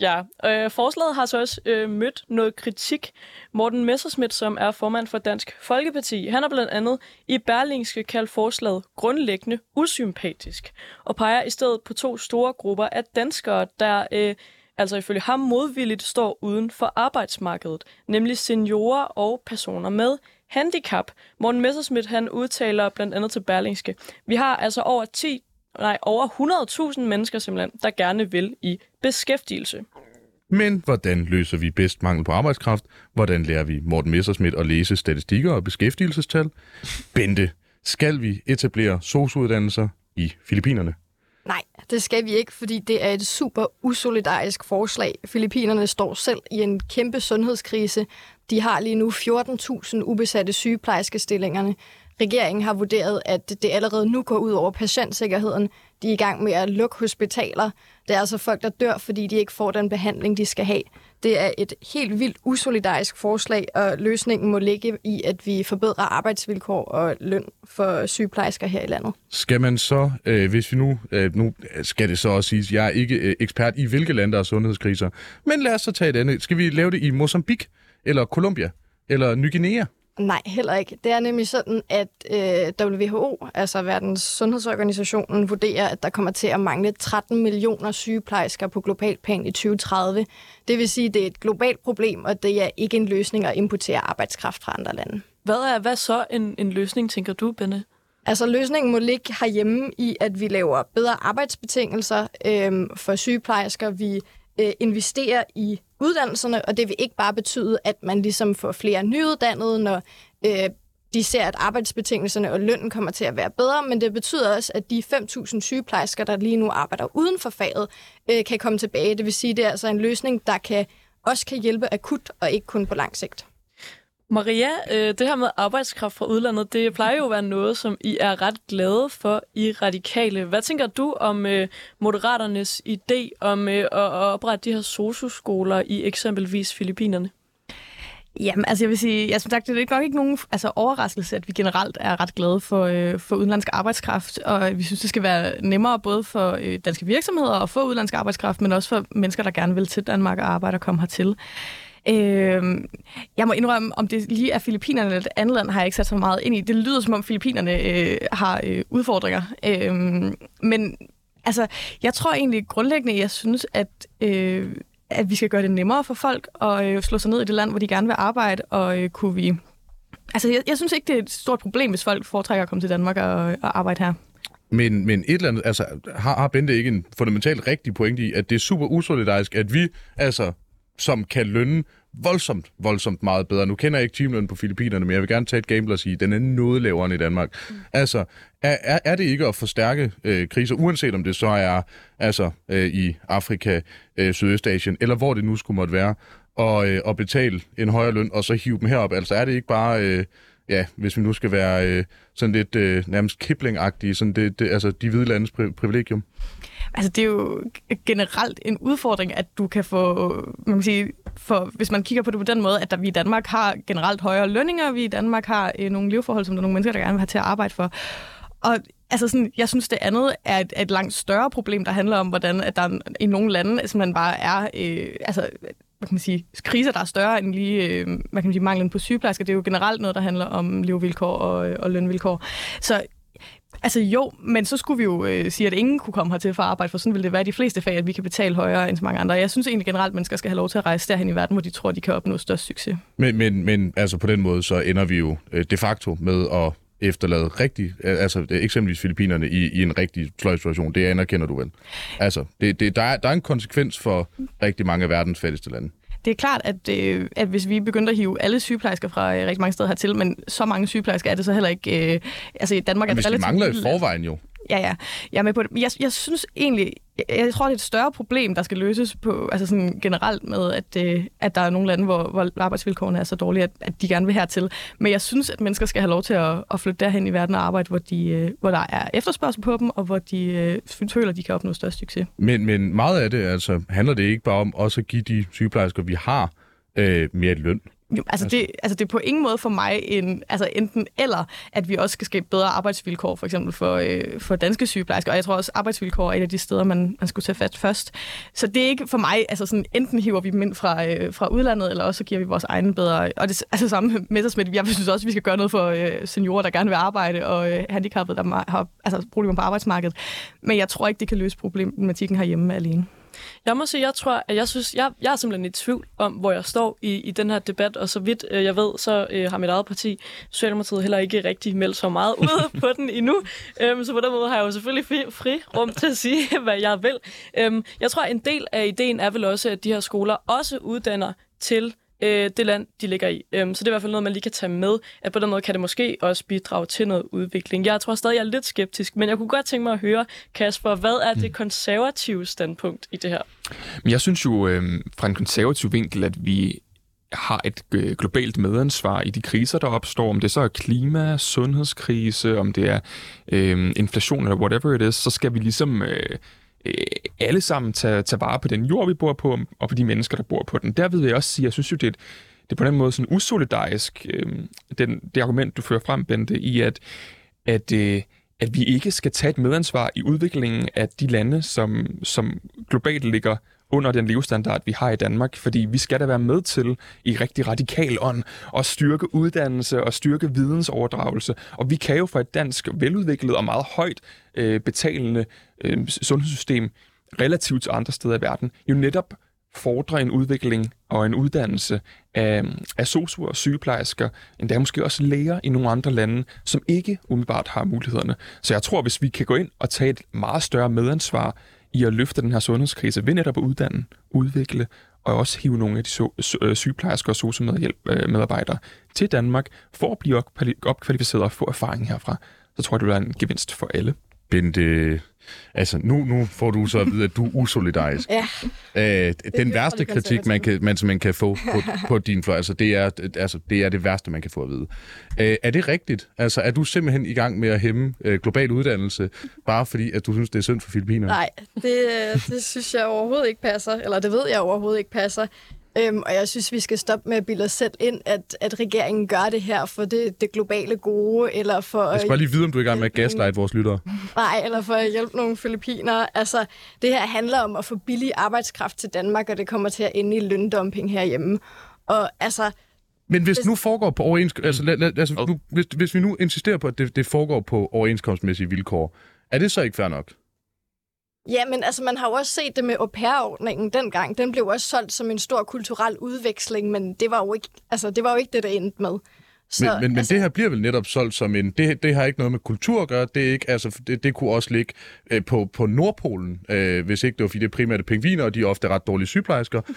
Ja, øh, forslaget har så også øh, mødt noget kritik. Morten Messerschmidt, som er formand for Dansk Folkeparti, han har blandt andet i Berlingske kaldt forslaget grundlæggende usympatisk, og peger i stedet på to store grupper af danskere, der... Øh, altså ifølge ham modvilligt står uden for arbejdsmarkedet, nemlig seniorer og personer med handicap. Morten Messerschmidt han udtaler blandt andet til Berlingske, vi har altså over 10 nej, over 100.000 mennesker simpelthen, der gerne vil i beskæftigelse. Men hvordan løser vi bedst mangel på arbejdskraft? Hvordan lærer vi Morten Messerschmidt at læse statistikker og beskæftigelsestal? Bente, skal vi etablere sosuuddannelser i Filippinerne? Nej, det skal vi ikke, fordi det er et super usolidarisk forslag. Filippinerne står selv i en kæmpe sundhedskrise. De har lige nu 14.000 ubesatte sygeplejerskestillingerne. Regeringen har vurderet, at det allerede nu går ud over patientsikkerheden. De er i gang med at lukke hospitaler. Det er altså folk, der dør, fordi de ikke får den behandling, de skal have. Det er et helt vildt usolidarisk forslag, og løsningen må ligge i, at vi forbedrer arbejdsvilkår og løn for sygeplejersker her i landet. Skal man så, øh, hvis vi nu, øh, nu skal det så også siges, jeg er ikke øh, ekspert i, hvilke lande der er sundhedskriser, men lad os så tage et andet. Skal vi lave det i Mozambique, eller Colombia, eller Ny Guinea? Nej, heller ikke. Det er nemlig sådan, at øh, WHO, altså Verdens Sundhedsorganisationen, vurderer, at der kommer til at mangle 13 millioner sygeplejersker på global plan i 2030. Det vil sige, at det er et globalt problem, og det er ikke en løsning at importere arbejdskraft fra andre lande. Hvad er hvad så en, en løsning, tænker du, Benne? Altså løsningen må ligge herhjemme i, at vi laver bedre arbejdsbetingelser øh, for sygeplejersker. Vi øh, investerer i uddannelserne, og det vil ikke bare betyde, at man ligesom får flere nyuddannede, når øh, de ser, at arbejdsbetingelserne og lønnen kommer til at være bedre, men det betyder også, at de 5.000 sygeplejersker, der lige nu arbejder uden for faget, øh, kan komme tilbage. Det vil sige, at det er altså en løsning, der kan, også kan hjælpe akut og ikke kun på lang sigt. Maria, øh, det her med arbejdskraft fra udlandet, det plejer jo at være noget, som I er ret glade for i Radikale. Hvad tænker du om øh, Moderaternes idé om øh, at oprette de her socioskoler i eksempelvis Filippinerne? Jamen, altså jeg vil sige, jeg som sagt, det er nok ikke nogen altså, overraskelse, at vi generelt er ret glade for, øh, for udenlandsk arbejdskraft, og vi synes, det skal være nemmere både for øh, danske virksomheder at få udenlandsk arbejdskraft, men også for mennesker, der gerne vil til Danmark og arbejde og komme hertil. Øh, jeg må indrømme, om det lige er Filippinerne eller et andet land, har jeg ikke sat så meget ind i. Det lyder som om Filippinerne øh, har øh, udfordringer. Øh, men altså, jeg tror egentlig grundlæggende, jeg synes, at, øh, at vi skal gøre det nemmere for folk at øh, slå sig ned i det land, hvor de gerne vil arbejde, og øh, kunne vi... Altså, jeg, jeg synes ikke, det er et stort problem, hvis folk foretrækker at komme til Danmark og, og arbejde her. Men, men et eller andet, altså, har, har Bente ikke en fundamentalt rigtig pointe i, at det er super usolidarisk, at vi, altså, som kan lønne voldsomt, voldsomt meget bedre. Nu kender jeg ikke timelønnen på Filippinerne, men jeg vil gerne tage et gamble og sige, at den er noget lavere end i Danmark. Mm. Altså, er, er, er det ikke at forstærke øh, kriser, uanset om det så er altså øh, i Afrika, øh, Sydøstasien, eller hvor det nu skulle måtte være, og, øh, og betale en højere løn, og så hive dem herop? Altså, er det ikke bare... Øh, ja, hvis vi nu skal være øh, sådan lidt øh, nærmest kipling-agtige, sådan det, det, altså de hvide landes pri- privilegium? Altså, det er jo generelt en udfordring, at du kan få, man kan sige, for, hvis man kigger på det på den måde, at der, vi i Danmark har generelt højere lønninger, vi i Danmark har øh, nogle leveforhold, som der er nogle mennesker, der gerne vil have til at arbejde for. Og altså sådan, jeg synes, det andet er et, et langt større problem, der handler om, hvordan at der i nogle lande simpelthen bare er øh, altså, hvad kan man sige, kriser, der er større end lige øh, hvad kan man sige, manglen på sygeplejersker. Det er jo generelt noget, der handler om levevilkår og, og lønvilkår. Så Altså jo, men så skulle vi jo øh, sige, at ingen kunne komme hertil for at arbejde, for sådan vil det være de fleste fag, at vi kan betale højere end så mange andre. Jeg synes egentlig generelt, at mennesker skal have lov til at rejse derhen i verden, hvor de tror, de kan opnå størst succes. Men, men, men altså på den måde, så ender vi jo øh, de facto med at efterlade rigtig, øh, altså øh, eksempelvis Filippinerne i, i en rigtig sløj situation. Det anerkender du vel? Altså, det, det, der, er, der er en konsekvens for rigtig mange af verdens fattigste lande det er klart, at, øh, at hvis vi begynder at hive alle sygeplejersker fra øh, rigtig mange steder hertil, men så mange sygeplejersker er det så heller ikke... Øh, altså i Danmark men er det relativt... mangler i forvejen jo. Ja, ja. Jeg er med på det. Jeg, jeg synes egentlig, jeg, jeg tror, det er et større problem, der skal løses på, altså sådan generelt med, at, øh, at der er nogle lande, hvor, hvor arbejdsvilkårene er så dårlige, at, at de gerne vil hertil. Men jeg synes, at mennesker skal have lov til at, at flytte derhen i verden og arbejde, hvor, de, øh, hvor der er efterspørgsel på dem, og hvor de øh, føler, at de kan opnå størst succes. Men, men meget af det, altså, handler det ikke bare om også at give de sygeplejersker, vi har, øh, mere løn. Jo, altså, det, altså det er på ingen måde for mig en, altså enten eller, at vi også skal skabe bedre arbejdsvilkår, for eksempel for, øh, for danske sygeplejersker. Og jeg tror også, arbejdsvilkår er et af de steder, man, man skulle tage fat først. Så det er ikke for mig, altså sådan, enten hiver vi dem ind fra, øh, fra udlandet, eller også giver vi vores egen bedre... Og det altså samme (laughs) med Jeg synes også, at vi skal gøre noget for øh, seniorer, der gerne vil arbejde, og øh, handicappede, der har altså, problemer på arbejdsmarkedet. Men jeg tror ikke, det kan løse problematikken herhjemme alene. Jeg må sige, jeg tror, at jeg synes, jeg, jeg er simpelthen i tvivl om, hvor jeg står i, i den her debat, og så vidt øh, jeg ved, så øh, har mit eget parti, Socialdemokratiet, heller ikke rigtig meldt så meget ud (laughs) på den endnu. Øhm, så på den måde har jeg jo selvfølgelig fri, fri rum til at sige, (laughs) hvad jeg vil. Øhm, jeg tror, en del af ideen er vel også, at de her skoler også uddanner til øh, det land, de ligger i. Øhm, så det er i hvert fald noget, man lige kan tage med, at på den måde kan det måske også bidrage til noget udvikling. Jeg tror stadig, jeg er lidt skeptisk, men jeg kunne godt tænke mig at høre, Kasper, hvad er det konservative standpunkt i det her? Men jeg synes jo øh, fra en konservativ vinkel, at vi har et øh, globalt medansvar i de kriser, der opstår, om det så er klima, sundhedskrise, om det er øh, inflation eller whatever it is, så skal vi ligesom øh, øh, alle sammen tage, tage vare på den jord, vi bor på, og på de mennesker, der bor på den. Der vil jeg også sige, jeg synes jo, det er, et, det er på den måde sådan usolidarisk, øh, den, det argument, du fører frem, Bente, i at, at, øh, at vi ikke skal tage et medansvar i udviklingen af de lande, som, som globalt ligger under den levestandard, vi har i Danmark, fordi vi skal da være med til i rigtig radikal ånd at styrke uddannelse og styrke vidensoverdragelse. Og vi kan jo for et dansk veludviklet og meget højt øh, betalende øh, sundhedssystem relativt til andre steder i verden, jo netop fordre en udvikling og en uddannelse af, af sosuer og sygeplejersker, endda måske også læger i nogle andre lande, som ikke umiddelbart har mulighederne. Så jeg tror, hvis vi kan gå ind og tage et meget større medansvar i at løfte den her sundhedskrise ved netop at uddanne, udvikle og også hive nogle af de so- øh, sygeplejersker og sosu-medarbejdere øh, til Danmark for at blive opkvalificeret og få erfaring herfra, så tror jeg, det vil være en gevinst for alle. Bente, altså nu, nu får du så at vide, at du er usolidarisk. (laughs) Ja. Øh, den værste kritik, man kan, man, man kan få på, på din fløj, altså det, er, altså det er det værste, man kan få at vide. Øh, er det rigtigt? Altså er du simpelthen i gang med at hæmme øh, global uddannelse, bare fordi, at du synes, det er synd for Filippinerne? Nej, det, det synes jeg overhovedet ikke passer, eller det ved jeg overhovedet ikke passer. Øhm, og jeg synes, vi skal stoppe med at bilde os selv ind, at, at regeringen gør det her for det, det globale gode, eller for... Jeg skal bare lige vide, om du er i gang med at gaslight vores lyttere. Nej, eller for at hjælpe nogle filippiner. Altså, det her handler om at få billig arbejdskraft til Danmark, og det kommer til at ende i løndumping herhjemme. Og altså, Men hvis nu foregår på overenskomst, altså, lad, lad, altså nu, hvis, hvis vi nu insisterer på, at det, det foregår på overenskomstmæssige vilkår, er det så ikke fair nok? Ja, men altså, man har jo også set det med au pair-ordningen dengang. Den blev også solgt som en stor kulturel udveksling, men det var jo ikke, altså, det, var jo ikke det, der endte med. Så, men men, men altså, det her bliver vel netop solgt som en... Det, det har ikke noget med kultur at gøre. Det, er ikke, altså, det, det kunne også ligge øh, på, på Nordpolen, øh, hvis ikke det var, fordi det er primært pingviner, og de er ofte ret dårlige sygeplejersker. øh,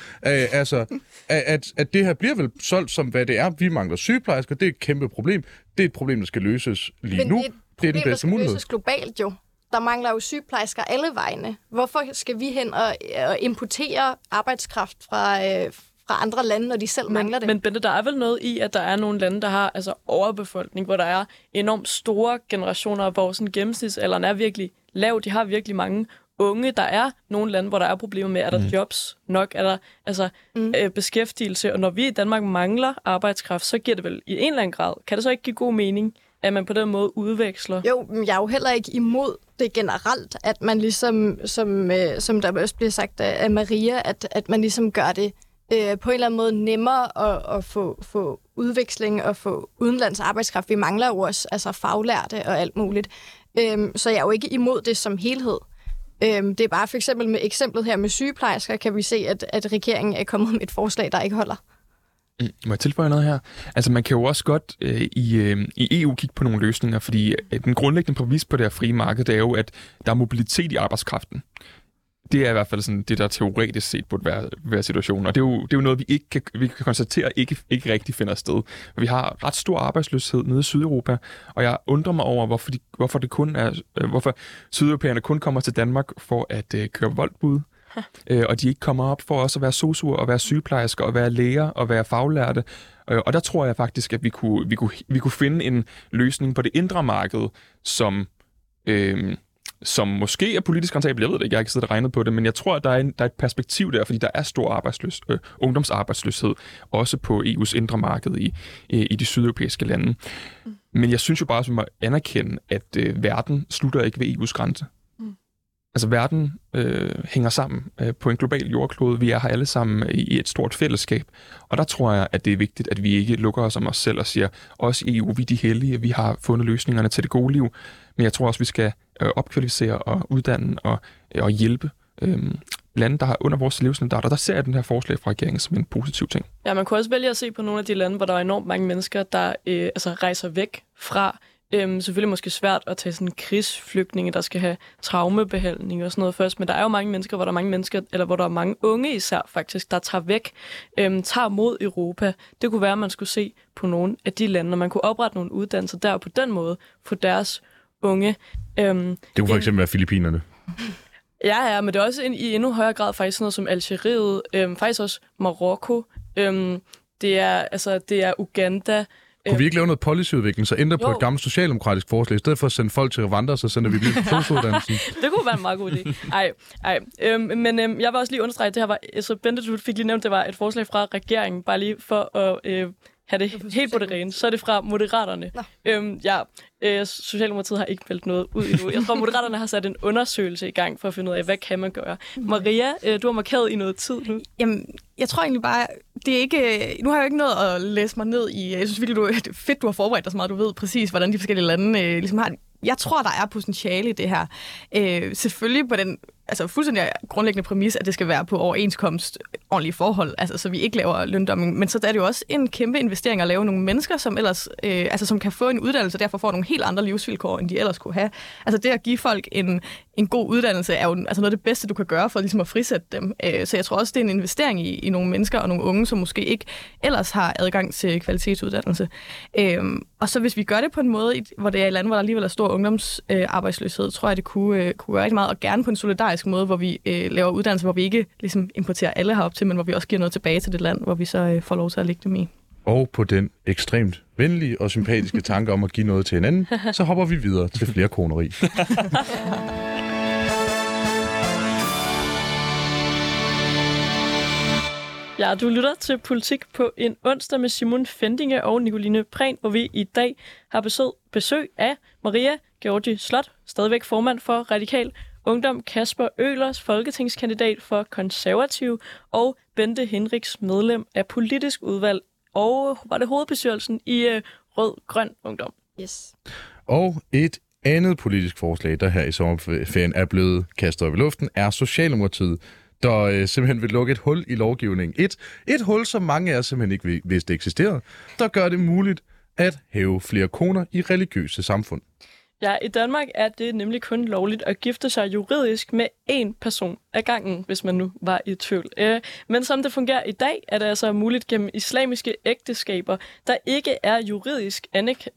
altså, at, at det her bliver vel solgt som, hvad det er. Vi mangler sygeplejersker. Det er et kæmpe problem. Det er et problem, der skal løses lige men nu. det er et det er problem, den der bedste skal mulighed. løses globalt jo. Der mangler jo sygeplejersker alle vegne. Hvorfor skal vi hen og, og importere arbejdskraft fra, øh, fra andre lande, når de selv mangler det? Men Bente, der er vel noget i, at der er nogle lande, der har altså overbefolkning, hvor der er enormt store generationer, hvor sådan gennemsnitsalderen er virkelig lav. De har virkelig mange unge. Der er nogle lande, hvor der er problemer med, er der mm. jobs nok, er der altså, mm. øh, beskæftigelse. Og når vi i Danmark mangler arbejdskraft, så giver det vel i en eller anden grad. Kan det så ikke give god mening, at man på den måde udveksler? Jo, men jeg er jo heller ikke imod det generelt, at man ligesom, som, øh, som der også bliver sagt af Maria, at, at man ligesom gør det øh, på en eller anden måde nemmere at, at få, få udveksling og få udenlands arbejdskraft. Vi mangler jo også altså faglærte og alt muligt. Øhm, så jeg er jo ikke imod det som helhed. Øhm, det er bare for eksempel med eksemplet her med sygeplejersker, kan vi se, at, at regeringen er kommet med et forslag, der ikke holder. Må jeg tilføje noget her? Altså, man kan jo også godt øh, i, øh, i EU kigge på nogle løsninger, fordi øh, den grundlæggende præmis på det her frie marked, det er jo, at der er mobilitet i arbejdskraften. Det er i hvert fald sådan det, der teoretisk set burde være, være situationen. Og det er, jo, det er jo noget, vi ikke kan, vi kan konstatere ikke, ikke rigtig finder sted. Vi har ret stor arbejdsløshed nede i Sydeuropa, og jeg undrer mig over, hvorfor, de, hvorfor, det kun er, øh, hvorfor sydeuropæerne kun kommer til Danmark for at øh, køre voldbud, (laughs) øh, og de ikke kommer op for også at være sosuer og være sygeplejersker og være læger og være faglærte. Øh, og der tror jeg faktisk, at vi kunne, vi, kunne, vi kunne finde en løsning på det indre marked, som, øh, som måske er politisk rentabel. Jeg ved det ikke, jeg har ikke siddet og regnet på det, men jeg tror, at der er, en, der er et perspektiv der, fordi der er stor arbejdsløs, øh, ungdomsarbejdsløshed, også på EU's indre marked i, i, i de sydeuropæiske lande. Men jeg synes jo bare, at vi må anerkende, at øh, verden slutter ikke ved EU's grænse. Altså verden øh, hænger sammen øh, på en global jordklode. Vi er her alle sammen i, i et stort fællesskab. Og der tror jeg, at det er vigtigt, at vi ikke lukker os om os selv og siger, os i EU, vi er de heldige, vi har fundet løsningerne til det gode liv. Men jeg tror også, vi skal øh, opkvalificere og uddanne og, øh, og hjælpe øh, lande, der har under vores levestandard, der ser jeg den her forslag fra regeringen som en positiv ting. Ja, man kunne også vælge at se på nogle af de lande, hvor der er enormt mange mennesker, der øh, altså rejser væk fra. Øhm, selvfølgelig måske svært at tage sådan krigsflygtninge, der skal have traumebehandling og sådan noget først, men der er jo mange mennesker, hvor der er mange mennesker, eller hvor der er mange unge især faktisk, der tager væk, øhm, tager mod Europa. Det kunne være, at man skulle se på nogle af de lande, og man kunne oprette nogle uddannelser der, og på den måde få deres unge. Øhm, Det kunne for eksempel være Filippinerne. Ja, ja, men det er også en, i endnu højere grad faktisk sådan noget som Algeriet, øhm, faktisk også Marokko, øhm, det, er, altså, det er Uganda. Kunne vi ikke lave noget policyudvikling, så ændre på et gammelt socialdemokratisk forslag, i stedet for at sende folk til Rwanda, så sender vi dem til sosuddannelsen. (laughs) Det kunne være en meget god idé. Ej, ej. Øhm, men øhm, jeg vil også lige understrege, at det her var, altså Bente, du fik lige nævnt, det var et forslag fra regeringen, bare lige for at øh, have det helt på det rene. Så er det fra Moderaterne. Nå. Øhm, ja, øh, Socialdemokratiet har ikke meldt noget ud endnu. Jeg tror, (laughs) Moderaterne har sat en undersøgelse i gang for at finde ud af, hvad kan man gøre. Maria, øh, du har markeret i noget tid nu. Jamen, jeg tror egentlig bare, det er ikke... Nu har jeg jo ikke nået at læse mig ned i... Jeg synes virkelig, du, det er fedt, du har forberedt dig så meget, du ved præcis, hvordan de forskellige lande øh, ligesom har det. Jeg tror, der er potentiale i det her. Øh, selvfølgelig på den altså fuldstændig grundlæggende præmis, at det skal være på overenskomst ordentlige forhold, altså så vi ikke laver løndomming. Men så er det jo også en kæmpe investering at lave nogle mennesker, som ellers øh, altså, som kan få en uddannelse, og derfor får nogle helt andre livsvilkår, end de ellers kunne have. Altså det at give folk en, en god uddannelse er jo altså noget af det bedste, du kan gøre for ligesom at frisætte dem. Øh, så jeg tror også, det er en investering i, i nogle mennesker og nogle unge, som måske ikke ellers har adgang til kvalitetsuddannelse. Øh, og så hvis vi gør det på en måde, i- hvor det er et land, hvor der alligevel er stor ungdomsarbejdsløshed, tror jeg, det kunne, øh, kunne gøre rigtig meget, og gerne på en solidarisk måde, hvor vi øh, laver uddannelse, hvor vi ikke ligesom importerer alle herop til, men hvor vi også giver noget tilbage til det land, hvor vi så øh, får lov til at lægge dem i. Og på den ekstremt venlige og sympatiske (laughs) tanke om at give noget til hinanden, så hopper vi videre til (laughs) flere koneri. Ja, du lytter til Politik på en onsdag med Simon Fendinge og Nicoline Prehn, hvor vi i dag har besøg, besøg af Maria Georgi Slot, stadigvæk formand for Radikal Ungdom, Kasper Ølers, folketingskandidat for Konservativ, og Bente Henriks, medlem af politisk udvalg, og var det hovedbestyrelsen i øh, Rød Grøn Ungdom. Yes. Og et andet politisk forslag, der her i sommerferien er blevet kastet op i luften, er Socialdemokratiet, der øh, simpelthen vil lukke et hul i lovgivningen. Et, et hul, som mange af os simpelthen ikke vi- vidste eksisterede, der gør det muligt at hæve flere koner i religiøse samfund. Ja, i Danmark er det nemlig kun lovligt at gifte sig juridisk med én person ad gangen, hvis man nu var i tvivl. Øh, men som det fungerer i dag, er det altså muligt gennem islamiske ægteskaber, der ikke er juridisk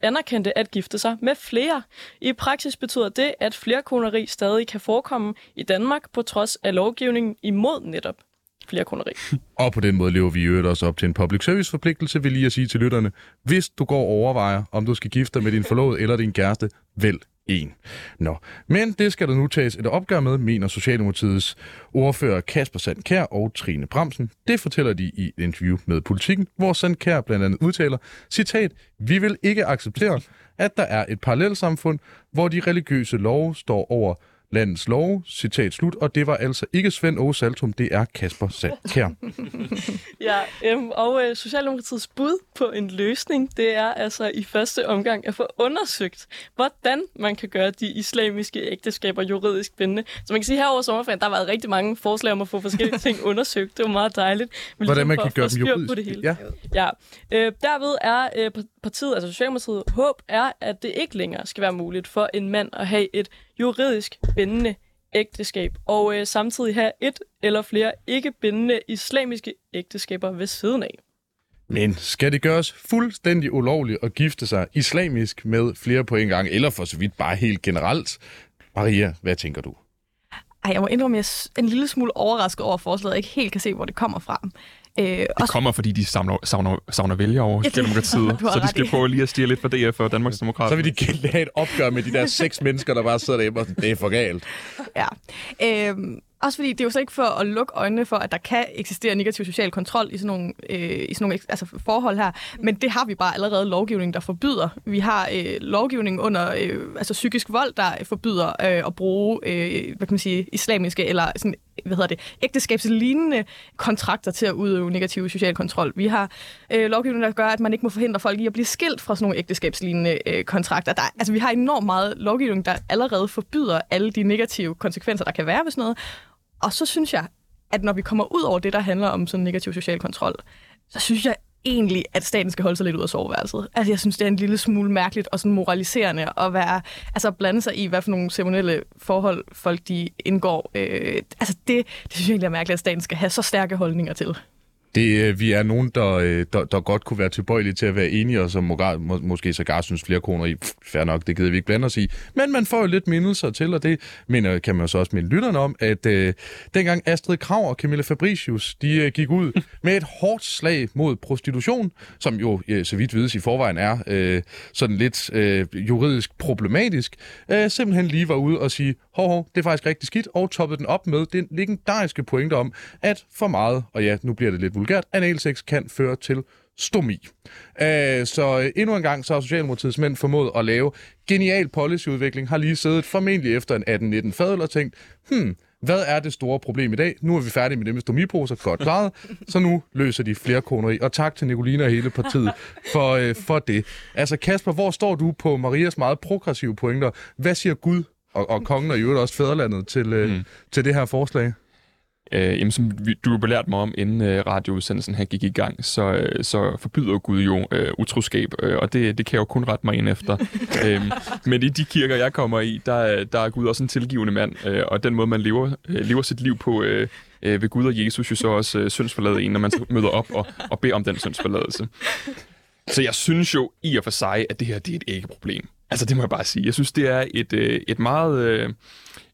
anerkendte at gifte sig med flere. I praksis betyder det, at flerkoneri stadig kan forekomme i Danmark på trods af lovgivningen imod netop flerkoneri. (laughs) Og på den måde lever vi i øvrigt også op til en public service forpligtelse, vil lige at sige til lytterne. Hvis du går og overvejer, om du skal gifte dig med din forlovede eller din kæreste, vælg en. Nå, men det skal der nu tages et opgør med, mener Socialdemokratiets ordfører Kasper Sandkær og Trine Bremsen. Det fortæller de i et interview med Politiken, hvor Sandkær blandt andet udtaler, citat, vi vil ikke acceptere, at der er et parallelsamfund, hvor de religiøse love står over landets love, citat slut, og det var altså ikke Svend Åge Saltum, det er Kasper Sandkær. (laughs) Ja, øhm, og øh, Socialdemokratiets bud på en løsning, det er altså i første omgang at få undersøgt, hvordan man kan gøre de islamiske ægteskaber juridisk bindende. Så man kan sige, her over sommerferien, der har været rigtig mange forslag om at få forskellige ting (laughs) undersøgt. Det var meget dejligt. Men Hvordan ligesom man kan gøre dem juridisk. På det hele. Ja. Ja, øh, derved er øh, partiet, altså Socialdemokratiet, håb er, at det ikke længere skal være muligt for en mand at have et juridisk bindende ægteskab, og øh, samtidig have et eller flere ikke bindende islamiske ægteskaber ved siden af. Men skal det gøres fuldstændig ulovligt at gifte sig islamisk med flere på en gang, eller for så vidt bare helt generelt? Maria, hvad tænker du? Ej, jeg må indrømme, at jeg er en lille smule overrasket over forslaget, og ikke helt kan se, hvor det kommer fra. Øh, Det også, kommer, fordi de savner, savner, savner vælgere over Socialdemokratiet, (laughs) så de skal prøve lige at stige lidt for DF og Danmarks Demokrater. Så vil de gerne have et opgør med de der seks mennesker, der bare sidder derhjemme og det er for galt. ja. Øh, også fordi det er jo så ikke for at lukke øjnene for, at der kan eksistere negativ social kontrol i sådan nogle, øh, i sådan nogle altså forhold her. Men det har vi bare allerede lovgivning, der forbyder. Vi har øh, lovgivning under øh, altså psykisk vold, der forbyder øh, at bruge øh, hvad kan man sige, islamiske eller sådan, hvad hedder det, ægteskabslignende kontrakter til at udøve negativ social kontrol. Vi har øh, lovgivning, der gør, at man ikke må forhindre folk i at blive skilt fra sådan nogle ægteskabslignende øh, kontrakter. Der, altså, vi har enormt meget lovgivning, der allerede forbyder alle de negative konsekvenser, der kan være ved sådan noget. Og så synes jeg, at når vi kommer ud over det, der handler om sådan negativ social kontrol, så synes jeg egentlig, at staten skal holde sig lidt ud af soveværelset. Altså, jeg synes, det er en lille smule mærkeligt og sådan moraliserende at være, altså at blande sig i, hvad for nogle ceremonielle forhold folk de indgår. Øh, altså, det, det synes jeg egentlig er mærkeligt, at staten skal have så stærke holdninger til. Det, øh, vi er nogen, der, øh, der, der godt kunne være tilbøjelige til at være enige, og som må, må, måske sågar synes flere kroner i. Pff, fair nok, det gider vi ikke blande os i. Men man får jo lidt mindelser til, og det mener, kan man jo så også minde lytterne om, at øh, dengang Astrid Krav og Camilla Fabricius, de øh, gik ud (laughs) med et hårdt slag mod prostitution, som jo, øh, så vidt vides i forvejen, er øh, sådan lidt øh, juridisk problematisk, øh, simpelthen lige var ude og sige, hov, hov, det er faktisk rigtig skidt, og toppede den op med den legendariske pointe om, at for meget, og ja, nu bliver det lidt vulgært, analsex kan føre til stomi. Uh, så endnu en gang så har Socialdemokratiets mænd formået at lave genial policyudvikling, har lige siddet formentlig efter en 18-19 fadel og tænkt, hmm, hvad er det store problem i dag? Nu er vi færdige med det med stomiposer, godt klaret, så nu løser de flere koner i. Og tak til Nicolina og hele partiet for, uh, for det. Altså Kasper, hvor står du på Marias meget progressive pointer? Hvad siger Gud og, og kongen og i øvrigt også fædrelandet til, uh, mm. til det her forslag? Øh, jamen, som vi, du belært mig om, inden øh, radioudsendelsen her gik i gang, så, øh, så forbyder Gud jo øh, utroskab, øh, og det, det kan jeg jo kun rette mig ind efter. (laughs) øhm, men i de kirker, jeg kommer i, der, der er Gud også en tilgivende mand, øh, og den måde, man lever, øh, lever sit liv på øh, øh, ved Gud og Jesus, jo så også øh, syndsforlade en, når man møder op og, og beder om den syndsforladelse. Så jeg synes jo i og for sig, at det her det er et ikke-problem. Altså, det må jeg bare sige. Jeg synes, det er et, øh, et meget... Øh,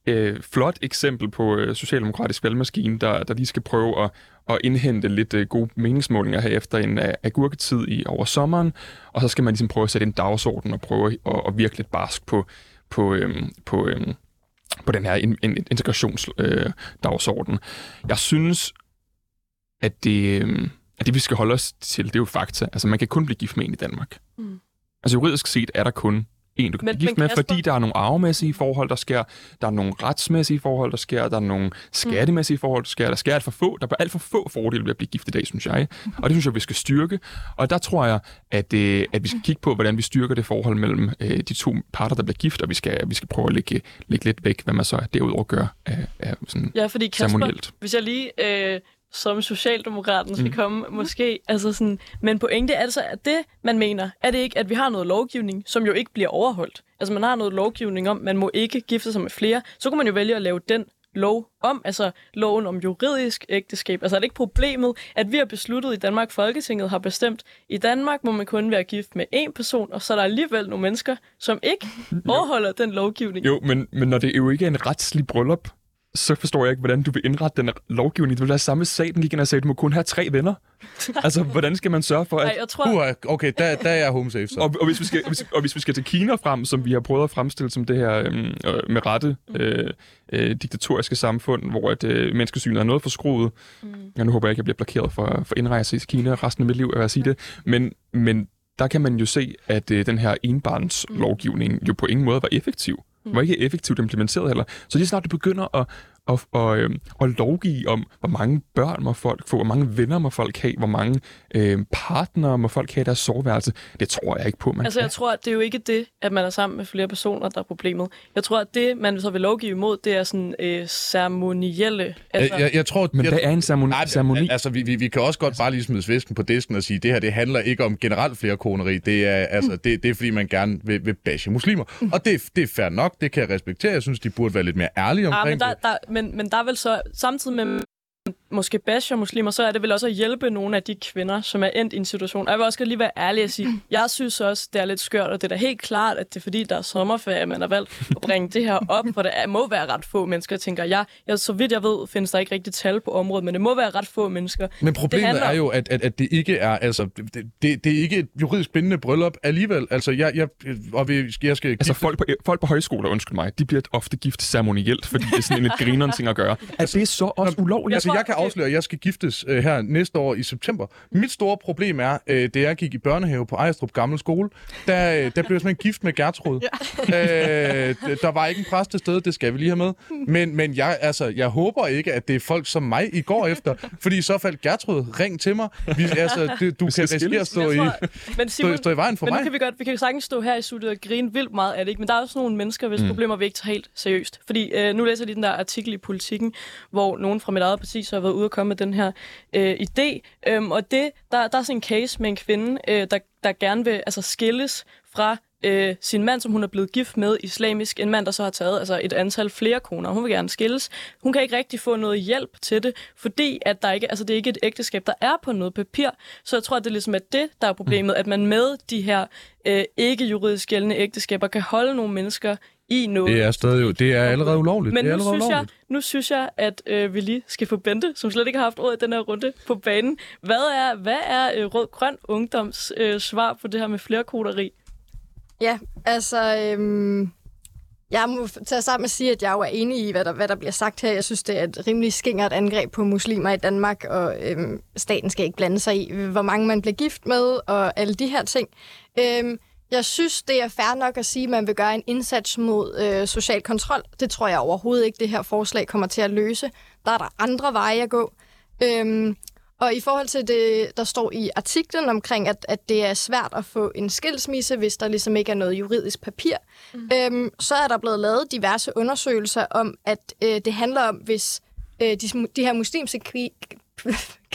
øh, flot eksempel på øh, socialdemokratisk valgmaskine, der, der lige skal prøve at, at indhente lidt øh, gode meningsmålinger her efter en øh, agurketid i over sommeren, og så skal man ligesom prøve at sætte en dagsorden og prøve at, at virke lidt barsk på, på, øh, på, øh, på den her in, in, integrationsdagsorden. Øh, jeg synes, at det, øh, at det, vi skal holde os til, det er jo fakta. Altså, man kan kun blive gift med en i Danmark. Mm. Altså, juridisk set er der kun en, du kan men, blive gift med, Kasper... fordi der er nogle arvemæssige forhold, der sker, der er nogle retsmæssige forhold, der sker, der er nogle skattemæssige forhold, der sker, der sker alt for få, der er alt for få fordele ved at blive gift i dag, synes jeg. Og det synes jeg, vi skal styrke. Og der tror jeg, at, øh, at vi skal kigge på, hvordan vi styrker det forhold mellem øh, de to parter, der bliver gift, og vi skal, vi skal prøve at lægge, lægge lidt væk, hvad man så derudover gør af, af sådan Ja, fordi Kasper, hvis jeg lige øh, som Socialdemokraten skal mm. komme, måske. Altså sådan, men pointe er altså, at det, man mener, er det ikke, at vi har noget lovgivning, som jo ikke bliver overholdt. Altså man har noget lovgivning om, man må ikke gifte sig med flere. Så kunne man jo vælge at lave den lov om, altså loven om juridisk ægteskab. Altså er det ikke problemet, at vi har besluttet i Danmark, Folketinget har bestemt, i Danmark må man kun være gift med én person, og så er der alligevel nogle mennesker, som ikke overholder den lovgivning. Jo, men, men når det jo ikke er en retslig bryllup, så forstår jeg ikke, hvordan du vil indrette den lovgivning. Det vil være samme sag, den gik ind og sagde, at du må kun have tre venner. (laughs) altså, hvordan skal man sørge for, at... Ej, jeg tror... Uh, okay, der, der er jeg home safe, så. Og, og, hvis vi skal, hvis, og hvis vi skal til Kina frem, som vi har prøvet at fremstille som det her øh, med rette øh, øh, diktatoriske samfund, hvor at, øh, menneskesynet er noget for skruet. Mm. Jeg nu håber jeg ikke, jeg bliver blokeret for, for indrejse i Kina resten af mit liv, at sige det. Men, men der kan man jo se, at øh, den her enbarns lovgivning jo på ingen måde var effektiv var ikke effektivt implementeret heller. Så lige snart du begynder at, at, at, at, at lovgive om, hvor mange børn må folk få, hvor mange venner må folk have, hvor mange øh, partnere må folk have i deres soveværelse, det tror jeg ikke på, man Altså, kan. jeg tror, at det er jo ikke det, at man er sammen med flere personer, der er problemet. Jeg tror, at det, man så vil lovgive imod, det er sådan øh, ceremonielle... Altså... Jeg, jeg, jeg tror, Men jeg, hvad er en ceremoni? Nej, ceremoni? Altså, vi, vi, vi kan også godt bare lige smide svisken på disken og sige, at det her, det handler ikke om generelt flere koneri. Det er, altså, det, det er fordi, man gerne vil, vil bashe muslimer. Og det, det er fair nok, det kan jeg respektere. Jeg synes, de burde være lidt mere ærlige omkring ja, men der, der, men, men men der er vel så, samtidig med måske basher muslimer, så er det vel også at hjælpe nogle af de kvinder, som er endt i en situation. Og jeg vil også lige være ærlig og sige, (clears throat) jeg synes også, det er lidt skørt, og det er da helt klart, at det er fordi, der er sommerferie, man har valgt at bringe det her op, for det er, må være ret få mennesker, tænker jeg. jeg. Så vidt jeg ved, findes der ikke rigtig tal på området, men det må være ret få mennesker. Men problemet handler... er jo, at, at, at det ikke er, altså, det, det, det er ikke et juridisk bindende bryllup alligevel. Altså, jeg, jeg, og vi, jeg skal... Altså, folk på, folk på højskoler, undskyld mig, de bliver ofte gift ceremonielt, fordi det er sådan en lidt (laughs) grineren ting at gøre. Altså, det er så også ulovligt. Altså, jeg kan afsløre, at jeg skal giftes øh, her næste år i september. Mit store problem er, øh, da jeg gik i børnehave på Ejstrup Gamle Skole, der, øh, der blev jeg simpelthen gift med Gertrud. Ja. øh, der var ikke en præst til stede, det skal vi lige have med. Men, men jeg, altså, jeg håber ikke, at det er folk som mig, I går efter. Fordi i så fald, Gertrud, ring til mig. Vi, altså, det, du kan risikere at stå, i, men Simon, stå, stå i vejen for men mig. Men kan vi godt, vi kan sagtens stå her i studiet og grine vildt meget af det, ikke? Men der er også nogle mennesker, hvis mm. problemer vi ikke tager helt seriøst. Fordi øh, nu læser jeg lige den der artikel i Politiken, hvor nogen fra mit eget parti, aviser har været ude og komme med den her øh, idé. Øhm, og det, der, der er sådan en case med en kvinde, øh, der, der gerne vil altså, skilles fra øh, sin mand, som hun er blevet gift med islamisk. En mand, der så har taget altså, et antal flere koner. Hun vil gerne skilles. Hun kan ikke rigtig få noget hjælp til det, fordi at der ikke, altså, det er ikke et ægteskab, der er på noget papir. Så jeg tror, at det ligesom er det, der er problemet, at man med de her øh, ikke juridisk gældende ægteskaber kan holde nogle mennesker i noget. Det er stadig jo, det er allerede ulovligt. Men det er nu synes, jeg, ulovligt. nu synes jeg, at øh, vi lige skal få Bente, som slet ikke har haft ordet i den her runde, på banen. Hvad er, hvad er øh, Rød Grøn Ungdoms øh, svar på det her med flerkoderi? Ja, altså... Øhm, jeg må tage sammen og sige, at jeg jo er enig i, hvad der, hvad der bliver sagt her. Jeg synes, det er et rimelig skingert angreb på muslimer i Danmark, og øhm, staten skal ikke blande sig i, hvor mange man bliver gift med, og alle de her ting. Øhm, jeg synes, det er fair nok at sige, at man vil gøre en indsats mod øh, social kontrol. Det tror jeg overhovedet ikke, det her forslag kommer til at løse. Der er der andre veje at gå. Øhm, og i forhold til det, der står i artiklen omkring, at, at det er svært at få en skilsmisse, hvis der ligesom ikke er noget juridisk papir, mm. øhm, så er der blevet lavet diverse undersøgelser om, at øh, det handler om, hvis øh, de, de her muslimske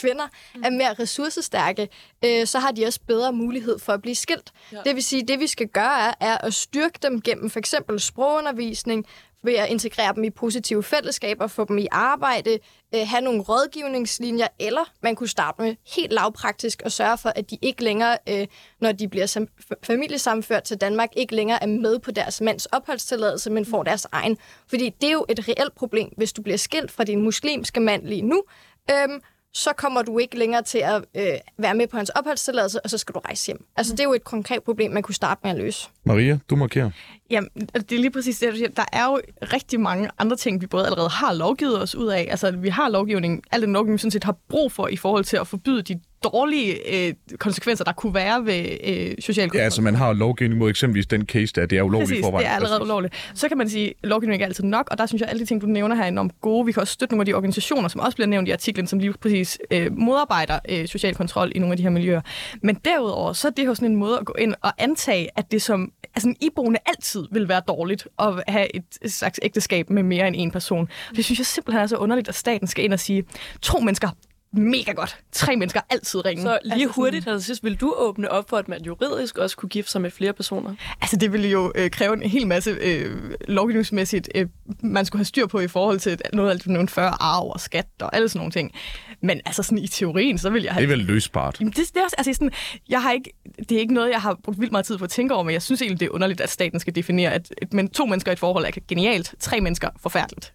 kvi- kvinder er mere ressourcestærke, øh, så har de også bedre mulighed for at blive skilt. Ja. Det vil sige, at det vi skal gøre er, er at styrke dem gennem for eksempel sprogundervisning, ved at integrere dem i positive fællesskaber, få dem i arbejde, øh, have nogle rådgivningslinjer, eller man kunne starte med helt lavpraktisk og sørge for, at de ikke længere, øh, når de bliver sam- familiesamført til Danmark, ikke længere er med på deres mands opholdstilladelse, men får deres egen. Fordi det er jo et reelt problem, hvis du bliver skilt fra din muslimske mand lige nu, øh, så kommer du ikke længere til at øh, være med på hans opholdstilladelse, og så skal du rejse hjem. Altså, det er jo et konkret problem, man kunne starte med at løse. Maria, du markerer. Jamen, det er lige præcis det, du siger. Der er jo rigtig mange andre ting, vi både allerede har lovgivet os ud af. Altså, vi har lovgivning, al den lovgivning, vi sådan set har brug for i forhold til at forbyde de dårlige øh, konsekvenser, der kunne være ved øh, social kontrol. Ja, altså man har lovgivning mod eksempelvis den case der, det er ulovligt Præcis, forvejen. det er allerede Præcis. ulovligt. Så kan man sige, at lovgivningen ikke er altid nok, og der synes jeg, at alle de ting, du nævner her, er enormt gode. Vi kan også støtte nogle af de organisationer, som også bliver nævnt i artiklen, som lige præcis øh, modarbejder øh, social kontrol i nogle af de her miljøer. Men derudover, så er det jo sådan en måde at gå ind og antage, at det som altså, en iboende altid vil være dårligt at have et slags ægteskab med mere end en person. Det synes jeg simpelthen er så underligt, at staten skal ind og sige, to mennesker mega godt. Tre mennesker altid ringe. Så lige altså, hurtigt, altså sidst, vil du åbne op for, at man juridisk også kunne gifte sig med flere personer? Altså, det ville jo øh, kræve en hel masse øh, lovgivningsmæssigt, øh, man skulle have styr på i forhold til noget af nogle 40 arv og skat og alle sådan nogle ting. Men altså sådan i teorien, så vil jeg have... Det er vel løsbart. Jamen, det, det er også, altså sådan, jeg har ikke, det er ikke noget, jeg har brugt vildt meget tid på at tænke over, men jeg synes egentlig, det er underligt, at staten skal definere, at et, men to mennesker i et forhold er genialt, tre mennesker forfærdeligt.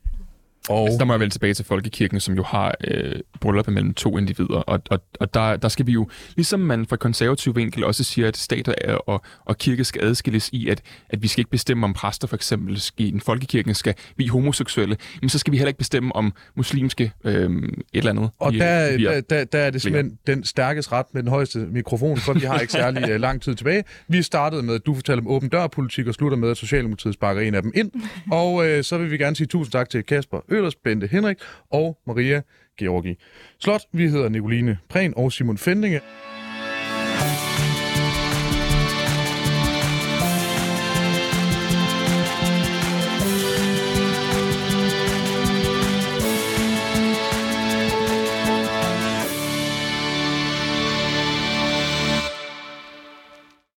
Og Altså, der må jeg vende tilbage til Folkekirken, som jo har øh, bryllup mellem to individer. Og, og, og der, der skal vi jo, ligesom man fra konservativ vinkel også siger, at stater og, og kirke skal adskilles i, at, at vi skal ikke bestemme, om præster for eksempel i den folkekirken skal vi homoseksuelle, men så skal vi heller ikke bestemme, om muslimske øh, et eller andet. Og vi- der, er- der, der, der er det simpelthen den stærkes ret med den højeste mikrofon, for vi har ikke særlig uh, (laughs) lang tid tilbage. Vi startede med, at du fortalte om åben dør-politik, og slutter med, at Socialdemokratiet sparker en af dem ind. Og uh, så vil vi gerne sige tusind tak til Kasper Ølers, Bente Henrik og Maria Georgi Slot. Vi hedder Nicoline Prehn og Simon Fendinge.